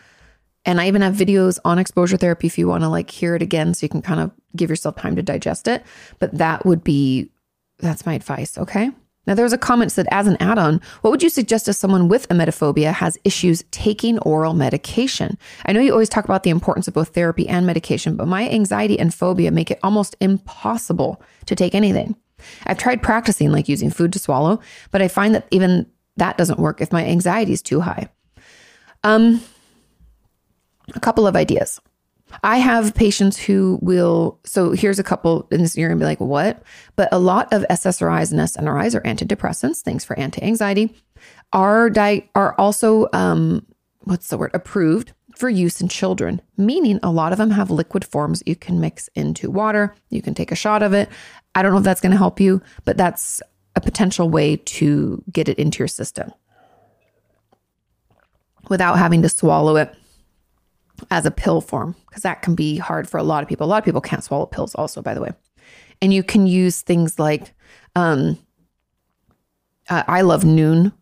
And I even have videos on exposure therapy if you want to like hear it again so you can kind of give yourself time to digest it. But that would be that's my advice. Okay. Now, there was a comment that said, as an add on, what would you suggest as someone with emetophobia has issues taking oral medication? I know you always talk about the importance of both therapy and medication, but my anxiety and phobia make it almost impossible to take anything. I've tried practicing, like using food to swallow, but I find that even that doesn't work if my anxiety is too high. Um, a couple of ideas. I have patients who will, so here's a couple, and you're gonna be like, what? But a lot of SSRIs and SNRIs are antidepressants, things for anti anxiety, are, di- are also, um, what's the word, approved for use in children, meaning a lot of them have liquid forms you can mix into water. You can take a shot of it. I don't know if that's gonna help you, but that's a potential way to get it into your system without having to swallow it as a pill form because that can be hard for a lot of people. A lot of people can't swallow pills, also, by the way. And you can use things like um, uh, I love Nuun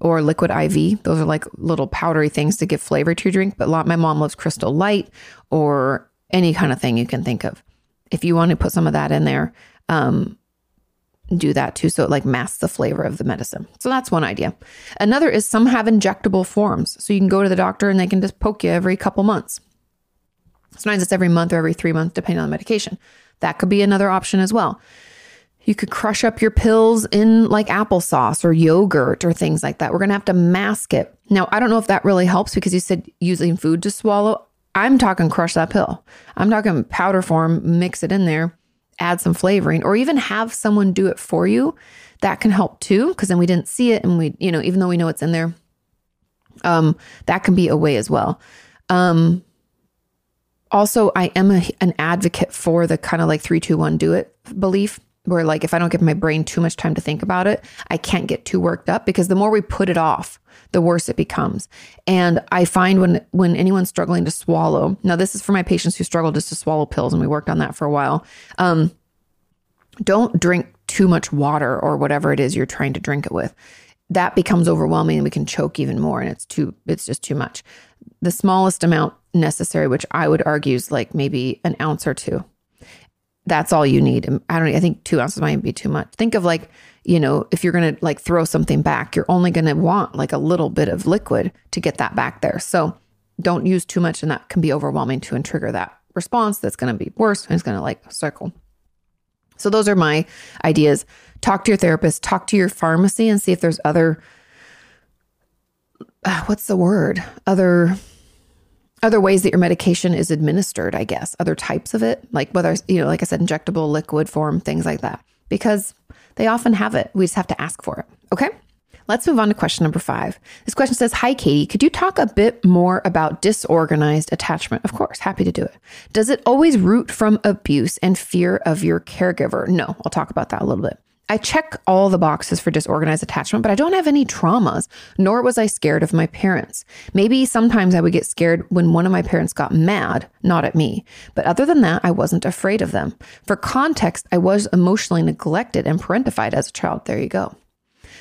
or Liquid IV. Those are like little powdery things to give flavor to your drink. But lot, my mom loves Crystal Light or any kind of thing you can think of. If you want to put some of that in there, um, do that too. So it like masks the flavor of the medicine. So that's one idea. Another is some have injectable forms. So you can go to the doctor and they can just poke you every couple months. Sometimes it's every month or every three months, depending on the medication. That could be another option as well. You could crush up your pills in like applesauce or yogurt or things like that. We're going to have to mask it. Now, I don't know if that really helps because you said using food to swallow. I'm talking crush that pill. I'm talking powder form, mix it in there add some flavoring or even have someone do it for you, that can help too. Cause then we didn't see it and we, you know, even though we know it's in there, um, that can be a way as well. Um, also, I am a, an advocate for the kind of like three, two, one, do it belief where like if I don't give my brain too much time to think about it, I can't get too worked up because the more we put it off, the worse it becomes. And I find when when anyone's struggling to swallow, now this is for my patients who struggle just to swallow pills, and we worked on that for a while. Um, don't drink too much water or whatever it is you're trying to drink it with. That becomes overwhelming and we can choke even more and it's too it's just too much. The smallest amount necessary, which I would argue is like maybe an ounce or two that's all you need. I don't I think two ounces might be too much. Think of like, you know, if you're gonna like throw something back, you're only gonna want like a little bit of liquid to get that back there. So don't use too much and that can be overwhelming to and trigger that response that's gonna be worse and it's gonna like circle. So those are my ideas. Talk to your therapist, talk to your pharmacy and see if there's other uh, what's the word? Other other ways that your medication is administered, I guess, other types of it, like whether, you know, like I said, injectable, liquid form, things like that, because they often have it. We just have to ask for it. Okay. Let's move on to question number five. This question says Hi, Kati. Could you talk a bit more about disorganized attachment? Of course, happy to do it. Does it always root from abuse and fear of your caregiver? No, I'll talk about that a little bit. I check all the boxes for disorganized attachment, but I don't have any traumas, nor was I scared of my parents. Maybe sometimes I would get scared when one of my parents got mad, not at me. But other than that, I wasn't afraid of them. For context, I was emotionally neglected and parentified as a child. There you go.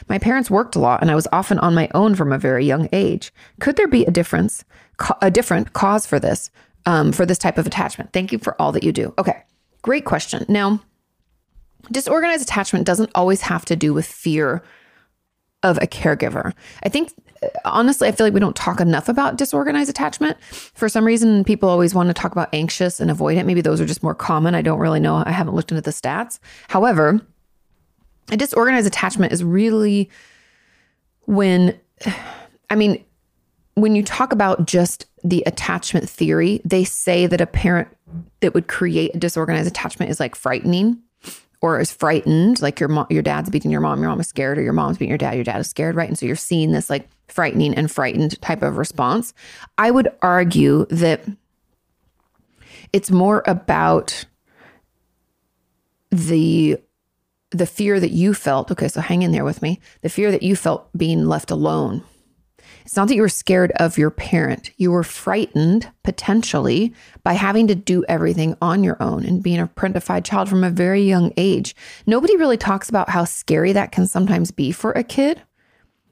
My parents worked a lot and I was often on my own from a very young age. Could there be a difference, a different cause for this, um, for this type of attachment? Thank you for all that you do. Okay, great question. Now, disorganized attachment doesn't always have to do with fear of a caregiver. I think honestly, I feel like we don't talk enough about disorganized attachment. For some reason, people always want to talk about anxious and avoidant. Maybe those are just more common. I don't really know. I haven't looked into the stats. However, a disorganized attachment is really when, I mean, when you talk about just the attachment theory, they say that a parent that would create a disorganized attachment is like frightening or is frightened, like your mom, your dad's beating your mom, your mom is scared, or your mom's beating your dad, your dad is scared, right? And so you're seeing this like frightening and frightened type of response. I would argue that it's more about the the fear that you felt. Okay, so hang in there with me. The fear that you felt being left alone it's not that you were scared of your parent. You were frightened potentially by having to do everything on your own and being a parentified child from a very young age. Nobody really talks about how scary that can sometimes be for a kid.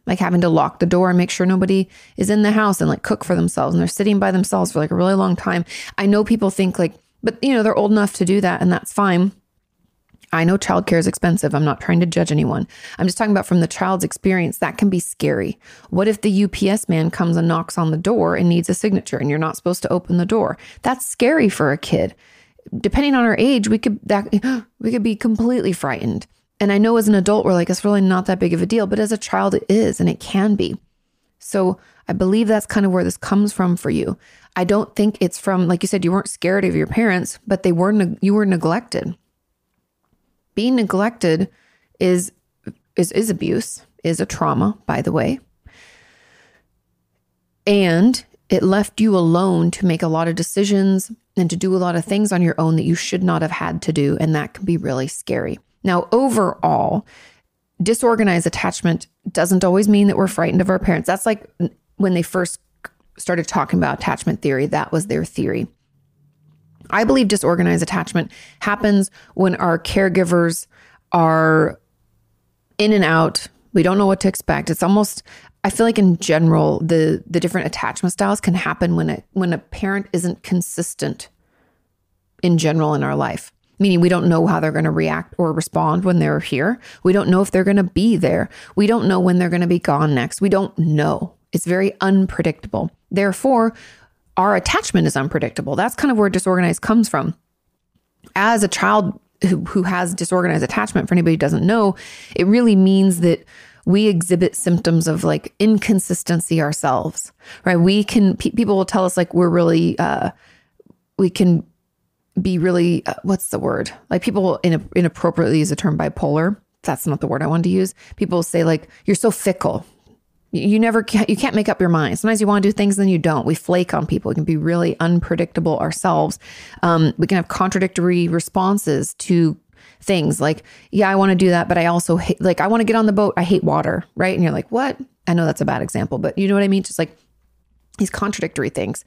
Like having to lock the door and make sure nobody is in the house and like cook for themselves and they're sitting by themselves for like a really long time. I know people think like, but you know, they're old enough to do that and that's fine. I know childcare is expensive. I'm not trying to judge anyone. I'm just talking about from the child's experience, that can be scary. What if the UPS man comes and knocks on the door and needs a signature and you're not supposed to open the door? That's scary for a kid. Depending on our age, we could that we could be completely frightened. And I know as an adult we're like it's really not that big of a deal, but as a child it is and it can be. So I believe that's kind of where this comes from for you. I don't think it's from like you said you weren't scared of your parents, but they were you were neglected being neglected is is is abuse, is a trauma, by the way. And it left you alone to make a lot of decisions and to do a lot of things on your own that you should not have had to do. And that can be really scary. Now, overall, disorganized attachment doesn't always mean that we're frightened of our parents. That's like when they first started talking about attachment theory, that was their theory. I believe disorganized attachment happens when our caregivers are in and out. We don't know what to expect. It's almost I feel like in general the the different attachment styles can happen when a when a parent isn't consistent in general in our life. Meaning we don't know how they're going to react or respond when they're here. We don't know if they're going to be there. We don't know when they're going to be gone next. We don't know. It's very unpredictable. Therefore, our attachment is unpredictable. That's kind of where disorganized comes from. As a child who, who has disorganized attachment, for anybody who doesn't know, it really means that we exhibit symptoms of like inconsistency ourselves, right? We can, pe- people will tell us like we're really, uh, we can be really, uh, what's the word? Like people in, inappropriately use the term bipolar. That's not the word I wanted to use. People say like, you're so fickle you never you can't make up your mind. Sometimes you want to do things, then you don't. We flake on people. We can be really unpredictable ourselves. Um, we can have contradictory responses to things like, yeah, I want to do that, but I also hate, like, I want to get on the boat. I hate water, right? And you're like, what? I know that's a bad example, but you know what I mean? Just like these contradictory things.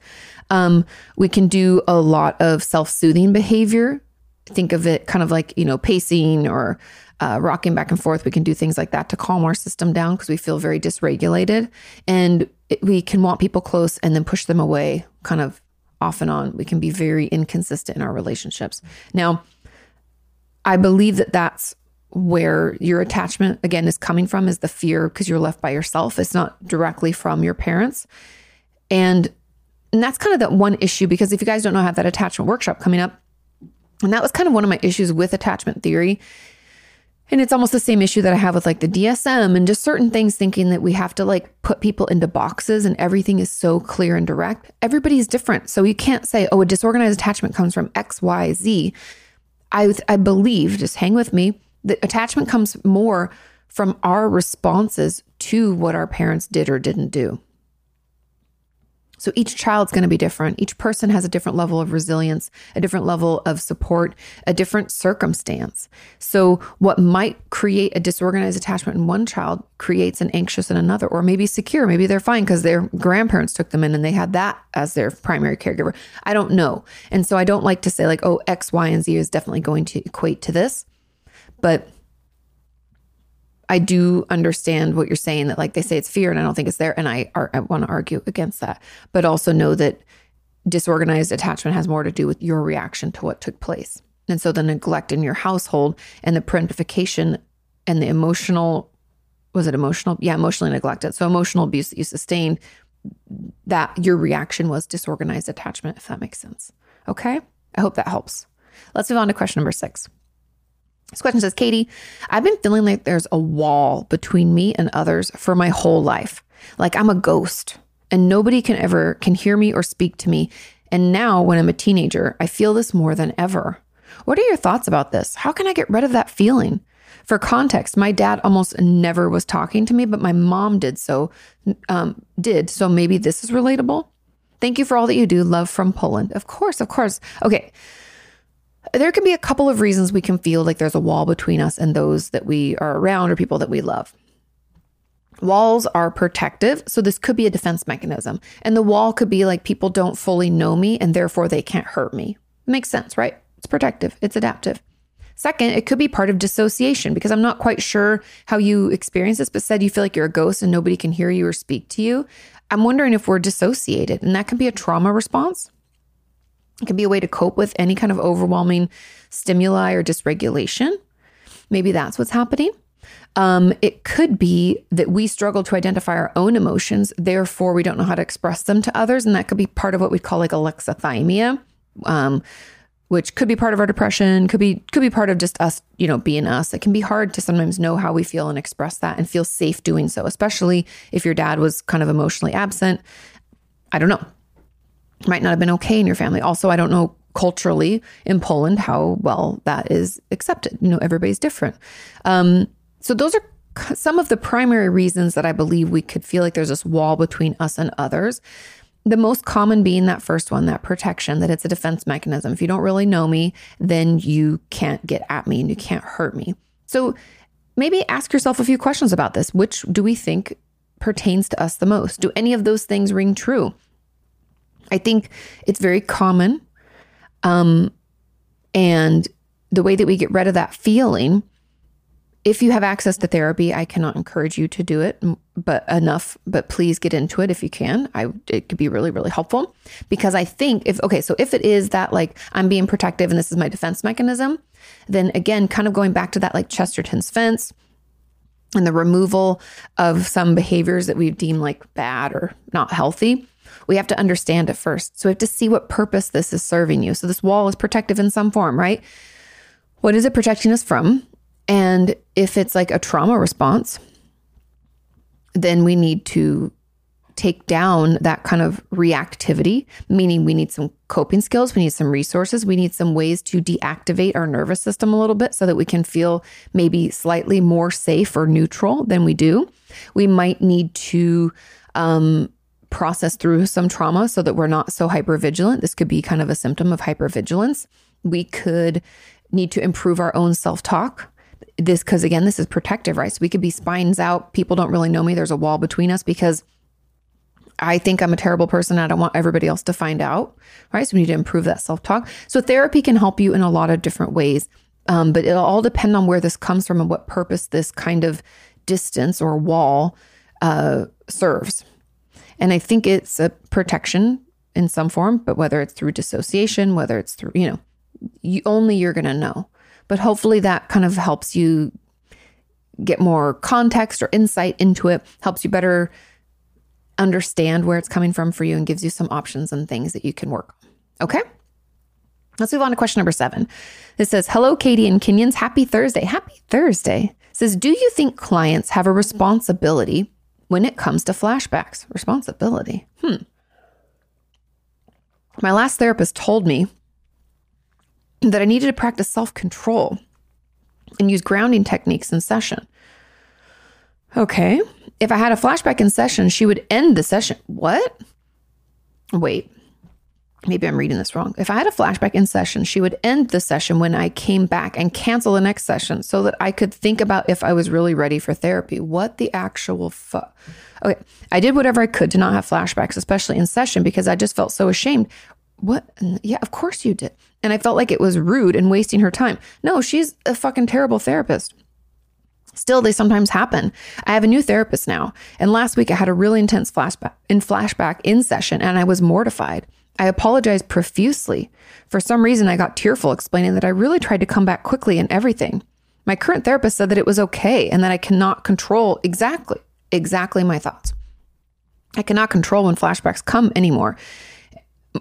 Um, we can do a lot of self soothing behavior. Think of it kind of like, you know, pacing or uh, rocking back and forth. We can do things like that to calm our system down because we feel very dysregulated. And it, we can want people close and then push them away, kind of off and on. We can be very inconsistent in our relationships. Now, I believe that that's where your attachment again is coming from is the fear because you're left by yourself. It's not directly from your parents. And and that's kind of that one issue because if you guys don't know, I have that attachment workshop coming up. And that was kind of one of my issues with attachment theory and it's almost the same issue that I have with like the DSM and just certain things thinking that we have to like put people into boxes and everything is so clear and direct. Everybody's different. So you can't say, oh, a disorganized attachment comes from X, Y, Z. I, I believe, just hang with me, that attachment comes more from our responses to what our parents did or didn't do. So each child's going to be different. Each person has a different level of resilience, a different level of support, a different circumstance. So what might create a disorganized attachment in one child creates an anxious in another, or maybe secure. Maybe they're fine because their grandparents took them in and they had that as their primary caregiver. I don't know. And so I don't like to say like, oh, X, Y, and Z is definitely going to equate to this. But I do understand what you're saying that like they say it's fear and I don't think it's there. And I, I want to argue against that, but also know that disorganized attachment has more to do with your reaction to what took place. And so the neglect in your household and the parentification and the emotional, was it emotional? Yeah, emotionally neglected. So emotional abuse that you sustained, that your reaction was disorganized attachment, if that makes sense. Okay. I hope that helps. Let's move on to question number six. This question says, Kati, I've been feeling like there's a wall between me and others for my whole life. Like I'm a ghost and nobody can ever can hear me or speak to me. And now when I'm a teenager, I feel this more than ever. What are your thoughts about this? How can I get rid of that feeling? For context, my dad almost never was talking to me, but my mom did so. Um, did so. Maybe this is relatable. Thank you for all that you do. Love from Poland. Of course, of course. Okay, there can be a couple of reasons we can feel like there's a wall between us and those that we are around or people that we love. Walls are protective, so this could be a defense mechanism. And the wall could be like people don't fully know me and therefore they can't hurt me. Makes sense, right? It's protective, it's adaptive. Second, it could be part of dissociation because I'm not quite sure how you experience this, but said you feel like you're a ghost and nobody can hear you or speak to you. I'm wondering if we're dissociated, and that can be a trauma response. It can be a way to cope with any kind of overwhelming stimuli or dysregulation. Maybe that's what's happening. Um, it could be that we struggle to identify our own emotions, therefore we don't know how to express them to others, and that could be part of what we call like alexithymia, um, which could be part of our depression, could be could be part of just us, you know, being us. It can be hard to sometimes know how we feel and express that and feel safe doing so, especially if your dad was kind of emotionally absent. I don't know. Might not have been okay in your family. Also, I don't know culturally in Poland how well that is accepted. You know, everybody's different. Um, so those are some of the primary reasons that I believe we could feel like there's this wall between us and others. The most common being that first one, that protection, that it's a defense mechanism. If you don't really know me, then you can't get at me and you can't hurt me. So maybe ask yourself a few questions about this. Which do we think pertains to us the most? Do any of those things ring true? I think it's very common. Um, and the way that we get rid of that feeling if you have access to therapy, I cannot encourage you to do it, but enough, but please get into it if you can. I it could be really really helpful because I think if okay, so if it is that like I'm being protective and this is my defense mechanism, then again, kind of going back to that like Chesterton's fence and the removal of some behaviors that we've deemed like bad or not healthy, we have to understand it first. So we have to see what purpose this is serving you. So this wall is protective in some form, right? What is it protecting us from? And if it's like a trauma response, then we need to take down that kind of reactivity, meaning we need some coping skills, we need some resources, we need some ways to deactivate our nervous system a little bit so that we can feel maybe slightly more safe or neutral than we do. We might need to um, process through some trauma so that we're not so hyper vigilant. This could be kind of a symptom of hypervigilance. We could need to improve our own self talk this because again this is protective right? So we could be spines out. People don't really know me. There's a wall between us because i think i'm a terrible person. I don't want everybody else to find out right? So we need to improve that self-talk. So therapy can help you in a lot of different ways. Um, but it'll all depend on where this comes from and what purpose this kind of distance or wall uh, serves and i think it's a protection in some form but whether it's through dissociation whether it's through you know you, only you're going to know but hopefully that kind of helps you get more context or insight into it, helps you better understand where it's coming from for you, and gives you some options and things that you can work on. Okay? Let's move on to question number seven. It says, Hello, Kati and Kenyans. Happy Thursday. Happy Thursday. It says, Do you think clients have a responsibility when it comes to flashbacks? Responsibility. Hmm. My last therapist told me that I needed to practice self control and use grounding techniques in session. Okay. If I had a flashback in session, she would end the session. What? Wait, maybe I'm reading this wrong. If I had a flashback in session, she would end the session when I came back and cancel the next session so that I could think about if I was really ready for therapy. What the actual fuck? Okay. I did whatever I could to not have flashbacks, especially in session, because I just felt so ashamed. What? Yeah, of course you did. And I felt like it was rude and wasting her time. No, she's a fucking terrible therapist. Still, they sometimes happen. I have a new therapist now, and last week I had a really intense flashback in flashback in session, and I was mortified. I apologized profusely. For some reason, I got tearful, explaining that I really tried to come back quickly and everything. My current therapist said that it was okay and that I cannot control exactly, exactly my thoughts. I cannot control when flashbacks come anymore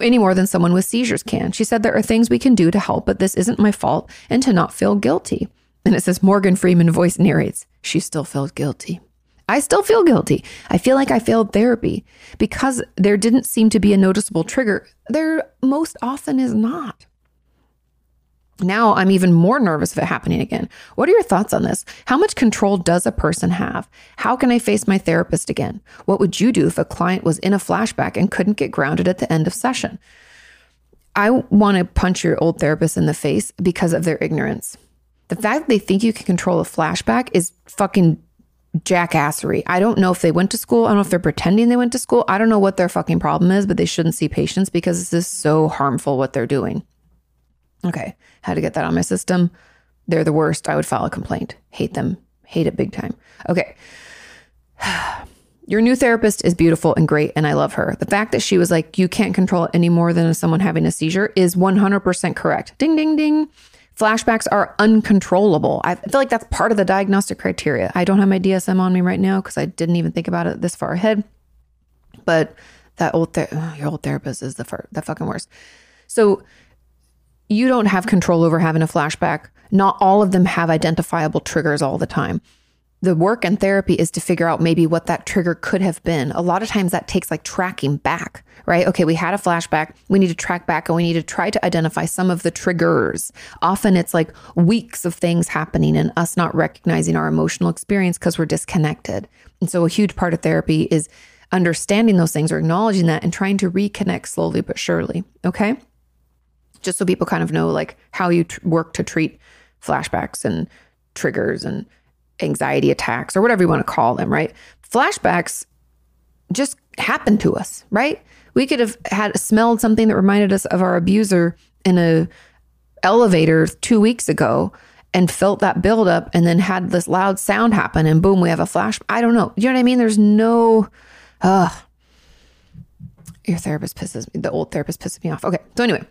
any more than someone with seizures can. She said there are things we can do to help, but this isn't my fault and to not feel guilty. And it says Morgan Freeman voice narrates, she still felt guilty. I still feel guilty. I feel like I failed therapy because there didn't seem to be a noticeable trigger. There most often is not. Now I'm even more nervous of it happening again. What are your thoughts on this? How much control does a person have? How can I face my therapist again? What would you do if a client was in a flashback and couldn't get grounded at the end of session? I want to punch your old therapist in the face because of their ignorance. The fact that they think you can control a flashback is fucking jackassery. I don't know if they went to school. I don't know if they're pretending they went to school. I don't know what their fucking problem is, but they shouldn't see patients because this is so harmful what they're doing. Okay, had to get that on my system. They're the worst. I would file a complaint. Hate them. Hate it big time. Okay. Your new therapist is beautiful and great, and I love her. The fact that she was like, you can't control it any more than someone having a seizure is 100% correct. Ding, ding, ding. Flashbacks are uncontrollable. I feel like that's part of the diagnostic criteria. I don't have my DSM on me right now because I didn't even think about it this far ahead. But that old ther- your old therapist is the fir- the fucking worst. So you don't have control over having a flashback. Not all of them have identifiable triggers all the time the work and therapy is to figure out maybe what that trigger could have been. A lot of times that takes like tracking back, right? Okay, we had a flashback. We need to track back and we need to try to identify some of the triggers. Often it's like weeks of things happening and us not recognizing our emotional experience because we're disconnected. And so a huge part of therapy is understanding those things or acknowledging that and trying to reconnect slowly but surely. Okay. Just so people kind of know like how you tr- work to treat flashbacks and triggers and anxiety attacks or whatever you want to call them, right? Flashbacks just happen to us, right? We could have had smelled something that reminded us of our abuser in a elevator 2 weeks ago and felt that buildup and then had this loud sound happen and boom, we have a flash. I don't know. You know what I mean? There's no uh your therapist pisses me. The old therapist pisses me off. Okay. So anyway,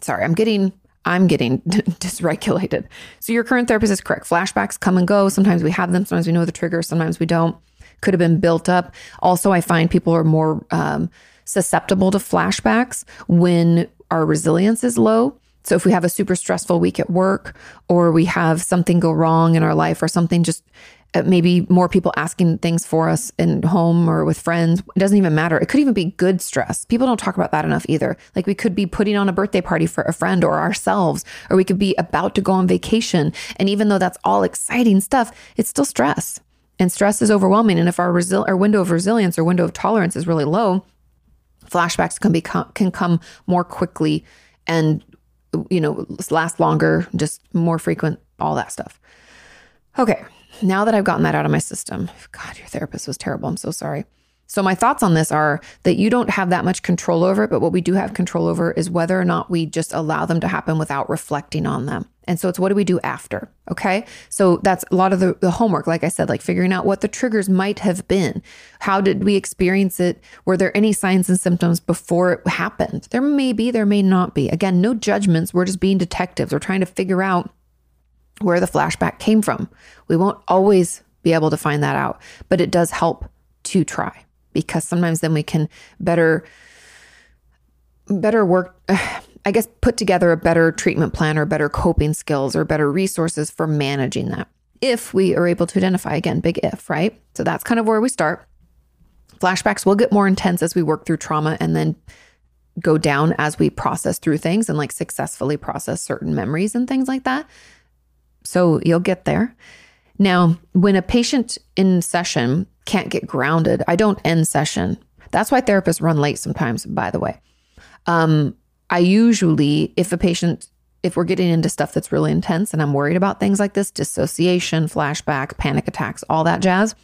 sorry, I'm getting I'm getting dysregulated. So your current therapist is correct. Flashbacks come and go. Sometimes we have them. Sometimes we know the trigger. Sometimes we don't. Could have been built up. Also, I find people are more um, susceptible to flashbacks when our resilience is low. So if we have a super stressful week at work, or we have something go wrong in our life, or something just Uh, maybe more people asking things for us in home or with friends. It doesn't even matter. It could even be good stress. People don't talk about that enough either. Like we could be putting on a birthday party for a friend or ourselves, or we could be about to go on vacation. And even though that's all exciting stuff, it's still stress. And stress is overwhelming. And if our resil- our window of resilience or window of tolerance is really low, flashbacks can become can come more quickly and you know last longer, just more frequent, all that stuff. Okay, now that I've gotten that out of my system, God, your therapist was terrible. I'm so sorry. So, my thoughts on this are that you don't have that much control over it, but what we do have control over is whether or not we just allow them to happen without reflecting on them. And so, it's what do we do after? Okay. So, that's a lot of the, the homework, like I said, like figuring out what the triggers might have been. How did we experience it? Were there any signs and symptoms before it happened? There may be, there may not be. Again, no judgments. We're just being detectives. We're trying to figure out where the flashback came from. We won't always be able to find that out, but it does help to try because sometimes then we can better better work I guess put together a better treatment plan or better coping skills or better resources for managing that. If we are able to identify again, big if, right? So that's kind of where we start. Flashbacks will get more intense as we work through trauma and then go down as we process through things and like successfully process certain memories and things like that. So you'll get there. Now, when a patient in session can't get grounded, I don't end session. That's why therapists run late sometimes, by the way. Um, I usually, if a patient, if we're getting into stuff that's really intense and I'm worried about things like this, dissociation, flashback, panic attacks, all that jazz,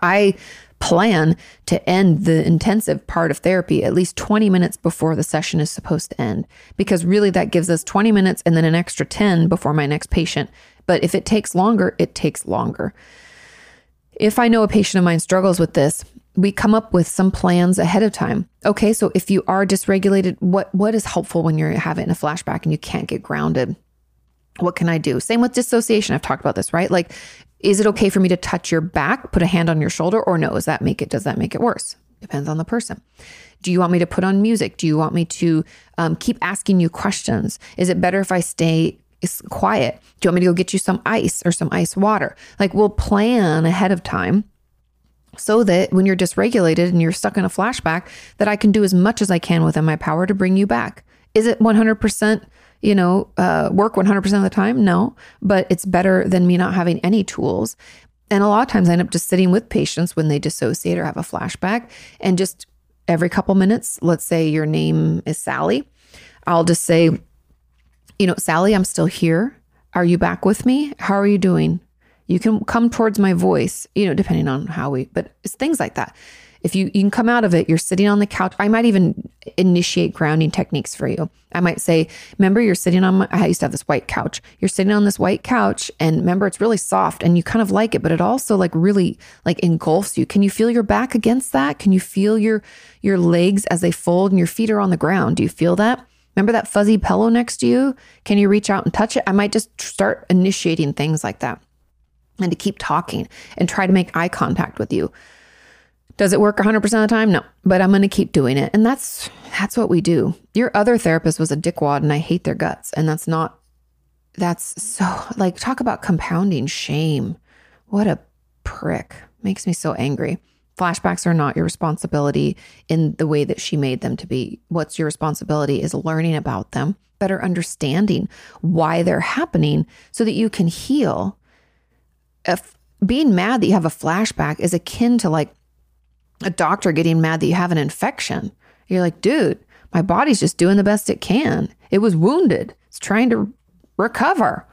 I plan to end the intensive part of therapy at least 20 minutes before the session is supposed to end because really that gives us 20 minutes and then an extra 10 before my next patient. But if it takes longer, it takes longer. If I know a patient of mine struggles with this, we come up with some plans ahead of time. Okay, so if you are dysregulated, what what is helpful when you're having a flashback and you can't get grounded? What can I do? Same with dissociation. I've talked about this, right? Like is it okay for me to touch your back, put a hand on your shoulder, or no? Does that make it? Does that make it worse? Depends on the person. Do you want me to put on music? Do you want me to um, keep asking you questions? Is it better if I stay quiet? Do you want me to go get you some ice or some ice water? Like we'll plan ahead of time so that when you're dysregulated and you're stuck in a flashback, that I can do as much as I can within my power to bring you back. Is it 100%? You know, uh, work 100% of the time? No, but it's better than me not having any tools. And a lot of times I end up just sitting with patients when they dissociate or have a flashback and just every couple minutes, let's say your name is Sally, I'll just say, you know, Sally, I'm still here. Are you back with me? How are you doing? You can come towards my voice, you know, depending on how we, but it's things like that. If you, you can come out of it, you're sitting on the couch. I might even initiate grounding techniques for you. I might say, remember, you're sitting on my, I used to have this white couch. You're sitting on this white couch and remember, it's really soft and you kind of like it, but it also like really like engulfs you. Can you feel your back against that? Can you feel your, your legs as they fold and your feet are on the ground? Do you feel that? Remember that fuzzy pillow next to you? Can you reach out and touch it? I might just start initiating things like that and to keep talking and try to make eye contact with you. Does it work 100% of the time? No, but I'm going to keep doing it. And that's that's what we do. Your other therapist was a dickwad and I hate their guts and that's not that's so like talk about compounding shame. What a prick. Makes me so angry. Flashbacks are not your responsibility in the way that she made them to be. What's your responsibility is learning about them, better understanding why they're happening so that you can heal. If being mad that you have a flashback is akin to like a doctor getting mad that you have an infection. You're like, dude, my body's just doing the best it can. It was wounded. It's trying to recover.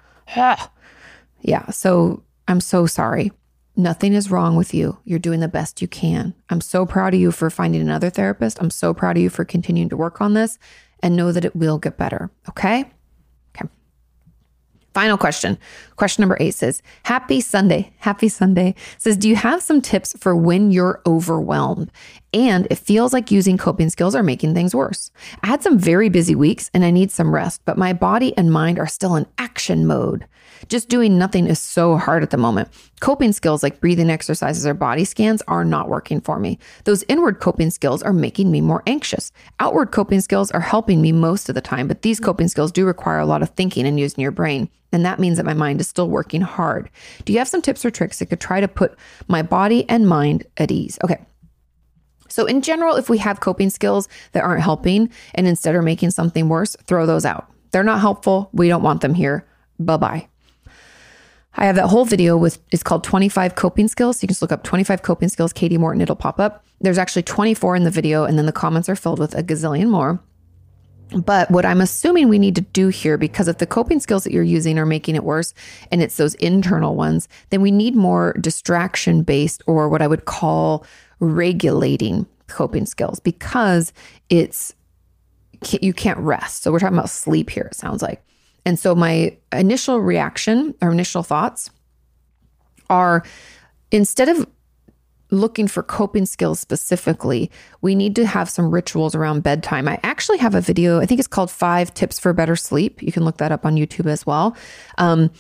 yeah. So I'm so sorry. Nothing is wrong with you. You're doing the best you can. I'm so proud of you for finding another therapist. I'm so proud of you for continuing to work on this and know that it will get better. Okay. Okay. Final question. Question number eight says, Happy Sunday. Happy Sunday. Says, Do you have some tips for when you're overwhelmed and it feels like using coping skills are making things worse? I had some very busy weeks and I need some rest, but my body and mind are still in action mode. Just doing nothing is so hard at the moment. Coping skills like breathing exercises or body scans are not working for me. Those inward coping skills are making me more anxious. Outward coping skills are helping me most of the time, but these coping skills do require a lot of thinking and using your brain. And that means that my mind is still working hard. Do you have some tips or tricks that could try to put my body and mind at ease? Okay. So, in general, if we have coping skills that aren't helping and instead are making something worse, throw those out. They're not helpful. We don't want them here. Bye bye. I have that whole video with it's called 25 coping skills. You can just look up 25 coping skills, Kati Morton, it'll pop up. There's actually 24 in the video, and then the comments are filled with a gazillion more. But what I'm assuming we need to do here, because if the coping skills that you're using are making it worse and it's those internal ones, then we need more distraction based or what I would call regulating coping skills because it's you can't rest. So we're talking about sleep here, it sounds like. And so my initial reaction or initial thoughts are instead of looking for coping skills specifically, we need to have some rituals around bedtime. I actually have a video, I think it's called Five Tips for Better Sleep. You can look that up on YouTube as well. Um,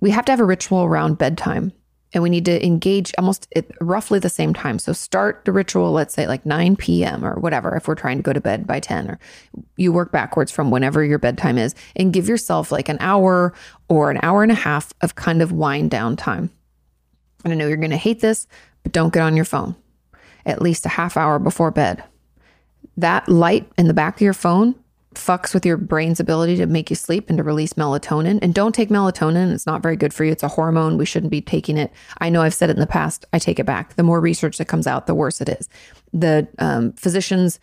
we have to have a ritual around bedtime and we need to engage almost at roughly the same time. So start the ritual, let's say like 9 p.m. or whatever, if we're trying to go to bed by 10, or you work backwards from whenever your bedtime is, and give yourself like an hour or an hour and a half of kind of wind down time. And I know you're going to hate this, but don't get on your phone at least a half hour before bed. That light in the back of your phone fucks with your brain's ability to make you sleep and to release melatonin. And don't take melatonin, it's not very good for you. It's a hormone. We shouldn't be taking it. I know I've said it in the past. I take it back. The more research that comes out, the worse it is. The um, physicians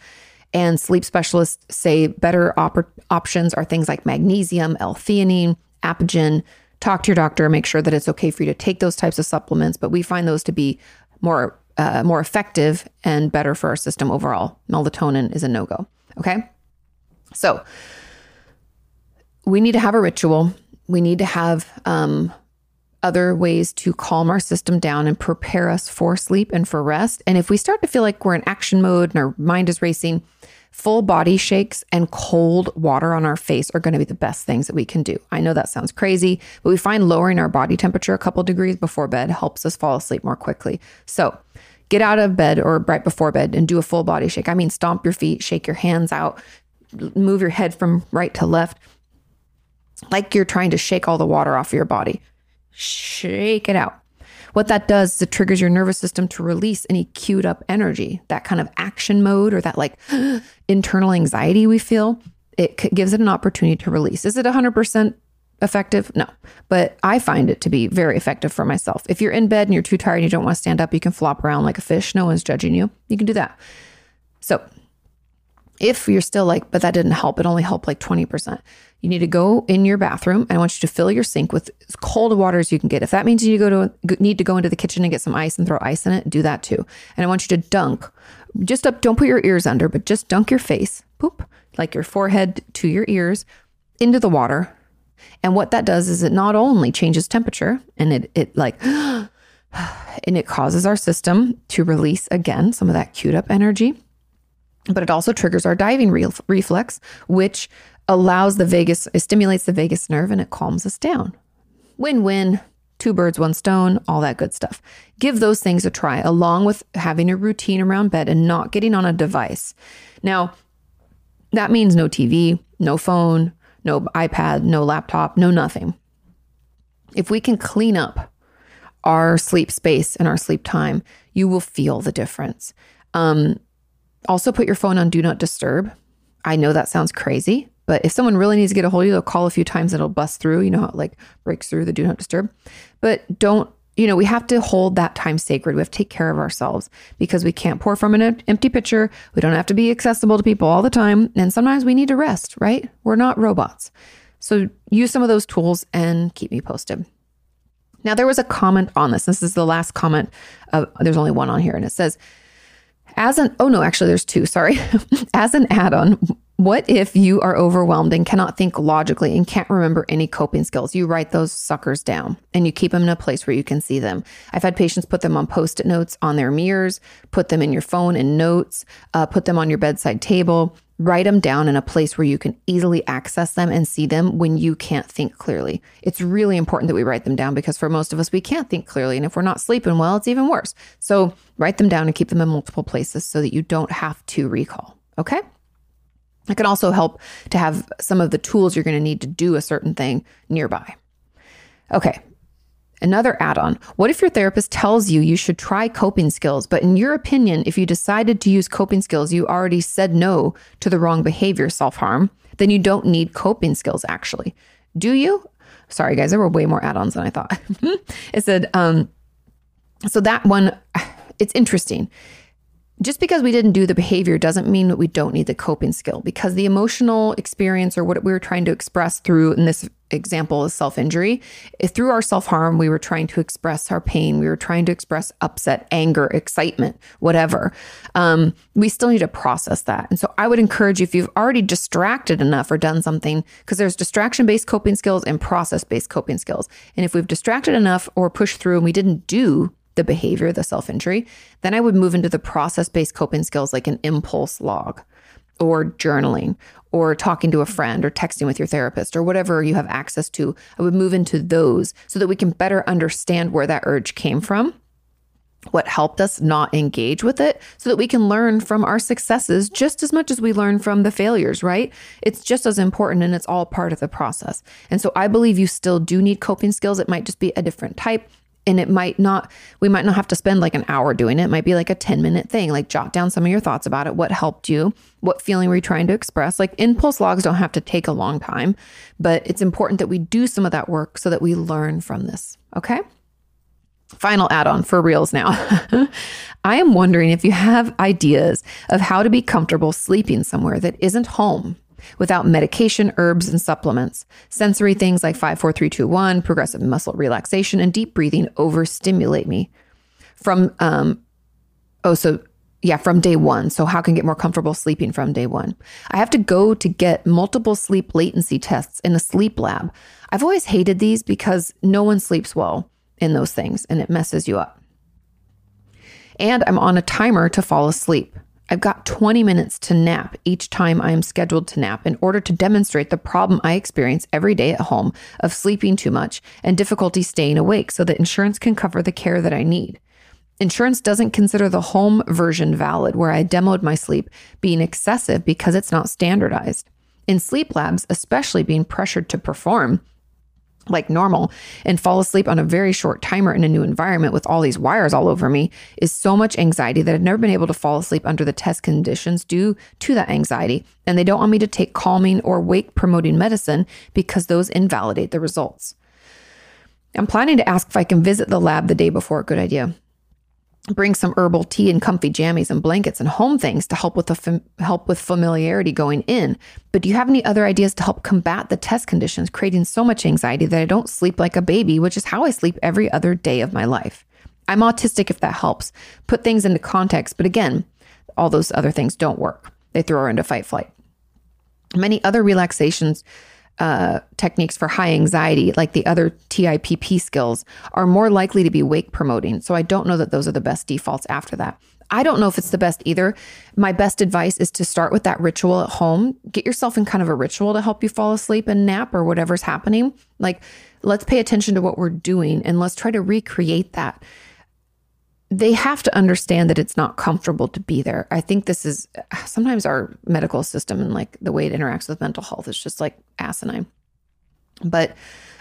and sleep specialists say better op- options are things like magnesium, L theanine, apigenin. Talk to your doctor, make sure that it's okay for you to take those types of supplements, but we find those to be more uh, more effective and better for our system overall. Melatonin is a no go. Okay. So we need to have a ritual. We need to have um, other ways to calm our system down and prepare us for sleep and for rest. And if we start to feel like we're in action mode and our mind is racing, full body shakes and cold water on our face are going to be the best things that we can do. I know that sounds crazy, but we find lowering our body temperature a couple degrees before bed helps us fall asleep more quickly. So, get out of bed or right before bed and do a full body shake. I mean, stomp your feet, shake your hands out, move your head from right to left, like you're trying to shake all the water off your body. Shake it out. What that does is it triggers your nervous system to release any queued up energy, that kind of action mode or that like internal anxiety we feel. It gives it an opportunity to release. Is it 100% effective? No, but I find it to be very effective for myself. If you're in bed and you're too tired and you don't want to stand up, you can flop around like a fish. No one's judging you. You can do that. So, if you're still like, but that didn't help, it only helped like 20%. You need to go in your bathroom and I want you to fill your sink with as cold water as you can get. If that means you go to need to go into the kitchen and get some ice and throw ice in it, do that too. And I want you to dunk. Just up, don't put your ears under, but just dunk your face, poop, like your forehead to your ears into the water. And what that does is it not only changes temperature and it it like and it causes our system to release again some of that queued up energy but it also triggers our diving re- reflex, which allows the vagus, it stimulates the vagus nerve and it calms us down. Win win, two birds, one stone, all that good stuff. Give those things a try, along with having a routine around bed and not getting on a device. Now, that means no TV, no phone, no iPad, no laptop, no nothing. If we can clean up our sleep space and our sleep time, you will feel the difference. Um, also, put your phone on do not disturb. I know that sounds crazy, but if someone really needs to get a hold of you, they'll call a few times and it'll bust through. You know how it like breaks through the do not disturb. But don't, you know, we have to hold that time sacred. We have to take care of ourselves because we can't pour from an empty pitcher. We don't have to be accessible to people all the time. And sometimes we need to rest, right? We're not robots. So use some of those tools and keep me posted. Now, there was a comment on this. This is the last comment. Of, there's only one on here, and it says, as an, oh no, actually, there's two, sorry. as an add on, what if you are overwhelmed and cannot think logically and can't remember any coping skills? You write those suckers down and you keep them in a place where you can see them. I've had patients put them on post it notes on their mirrors, put them in your phone in notes, uh, put them on your bedside table. Write them down in a place where you can easily access them and see them when you can't think clearly. It's really important that we write them down because for most of us, we can't think clearly. And if we're not sleeping well, it's even worse. So write them down and keep them in multiple places so that you don't have to recall. Okay. It can also help to have some of the tools you're going to need to do a certain thing nearby. Okay, Another add on what if your therapist tells you you should try coping skills, but in your opinion, if you decided to use coping skills, you already said no to the wrong behavior, self harm, then you don't need coping skills actually. Do you? Sorry, guys, there were way more add ons than I thought. it said, um, so that one, it's interesting just because we didn't do the behavior doesn't mean that we don't need the coping skill because the emotional experience or what we were trying to express through in this example is self-injury. Through our self-harm we were trying to express our pain. We were trying to express upset anger excitement whatever. Um, we still need to process that. And so i would encourage you if you've already distracted enough or done something because there's distraction-based coping skills and process-based coping skills. And if we've distracted enough or pushed through and we didn't do the behavior, the self injury, then I would move into the process based coping skills like an impulse log or journaling or talking to a friend or texting with your therapist or whatever you have access to. I would move into those so that we can better understand where that urge came from. What helped us not engage with it so that we can learn from our successes just as much as we learn from the failures, right? It's just as important and it's all part of the process. And so I believe you still do need coping skills. It might just be a different type and it might not we might not have to spend like an hour doing it. it might be like a 10 minute thing. Like jot down some of your thoughts about it. What helped you? What feeling were you trying to express? Like impulse logs don't have to take a long time but it's important that we do some of that work so that we learn from this okay? Final add-on for reals now. I am wondering if you have ideas of how to be comfortable sleeping somewhere that isn't home without medication, herbs, and supplements. Sensory things like 54321, progressive muscle relaxation, and deep breathing overstimulate me. From, um, oh, so yeah, from day one. So, how can I get more comfortable sleeping from day one? I have to go to get multiple sleep latency tests in a sleep lab. I've always hated these because no one sleeps well in those things and it messes you up. And I'm on a timer to fall asleep. I've got 20 minutes to nap each time I am scheduled to nap in order to demonstrate the problem I experience every day at home of sleeping too much and difficulty staying awake so that insurance can cover the care that I need. Insurance doesn't consider the home version valid, where I demoed my sleep, being excessive because it's not standardized. In sleep labs, especially being pressured to perform, like normal and fall asleep on a very short timer in a new environment with all these wires all over me is so much anxiety that I've never been able to fall asleep under the test conditions due to that anxiety. And they don't want me to take calming or wake promoting medicine because those invalidate the results. I'm planning to ask if I can visit the lab the day before. Good idea bring some herbal tea and comfy jammies and blankets and home things to help with the fam- help with familiarity going in. But do you have any other ideas to help combat the test conditions creating so much anxiety that I don't sleep like a baby, which is how I sleep every other day of my life? I'm autistic if that helps. Put things into context, but again, all those other things don't work. They throw her into fight flight. Many other relaxations uh, techniques for high anxiety, like the other TIPP skills, are more likely to be wake promoting. So I don't know that those are the best defaults after that. I don't know if it's the best either. My best advice is to start with that ritual at home. Get yourself in kind of a ritual to help you fall asleep and nap or whatever's happening. Like, let's pay attention to what we're doing and let's try to recreate that. They have to understand that it's not comfortable to be there. I think this is sometimes our medical system and like the way it interacts with mental health is just like asinine. But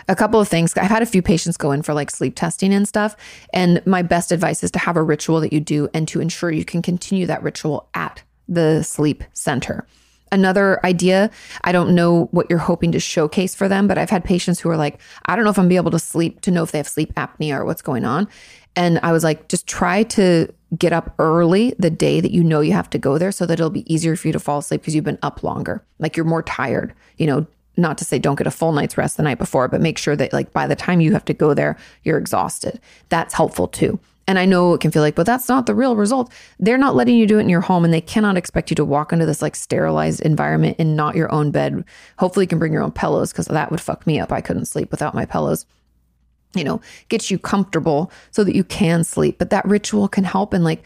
a couple of things. I've had a few patients go in for like sleep testing and stuff. And my best advice is to have a ritual that you do and to ensure you can continue that ritual at the sleep center. Another idea, I don't know what you're hoping to showcase for them, but I've had patients who are like, I don't know if I'm be able to sleep to know if they have sleep apnea or what's going on. And I was like, just try to get up early the day that you know you have to go there so that it'll be easier for you to fall asleep because you've been up longer. Like you're more tired, you know, not to say don't get a full night's rest the night before, but make sure that like by the time you have to go there, you're exhausted. That's helpful too. And I know it can feel like, but that's not the real result. They're not letting you do it in your home and they cannot expect you to walk into this like sterilized environment in not your own bed. Hopefully you can bring your own pillows because that would fuck me up. I couldn't sleep without my pillows. You know, gets you comfortable so that you can sleep. But that ritual can help in like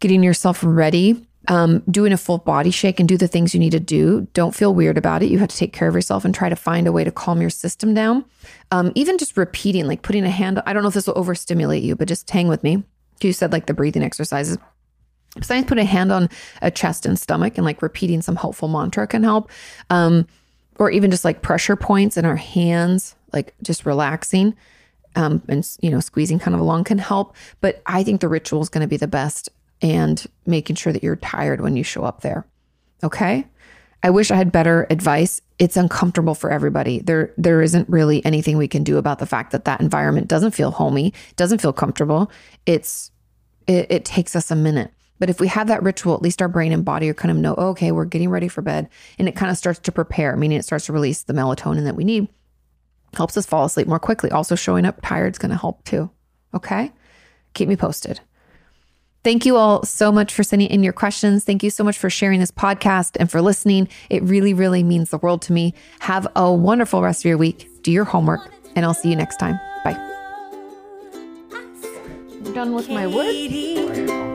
getting yourself ready um, doing a full body shake and do the things you need to do. Don't feel weird about it. You have to take care of yourself and try to find a way to calm your system down. Um, even just repeating, like putting a hand, I don't know if this will overstimulate you, but just hang with me. You said like the breathing exercises. Sometimes put a hand on a chest and stomach and like repeating some helpful mantra can help. Um, or even just like pressure points in our hands, like just relaxing. Um, and you know squeezing kind of along can help but i think the ritual is going to be the best and making sure that you're tired when you show up there. Okay? I wish I had better advice. It's uncomfortable for everybody. There there isn't really anything we can do about the fact that that environment doesn't feel homey, doesn't feel comfortable. It's it, it takes us a minute. But if we have that ritual, at least our brain and body are kind of know, okay, we're getting ready for bed. And it kind of starts to prepare, meaning it starts to release the melatonin that we need. Helps us fall asleep more quickly. Also, showing up tired is going to help too. Okay? Keep me posted. Thank you all so much for sending in your questions. Thank you so much for sharing this podcast and for listening. It really, really means the world to me. Have a wonderful rest of your week. Do your homework, and I'll see you next time. Bye. I'm done with my wood.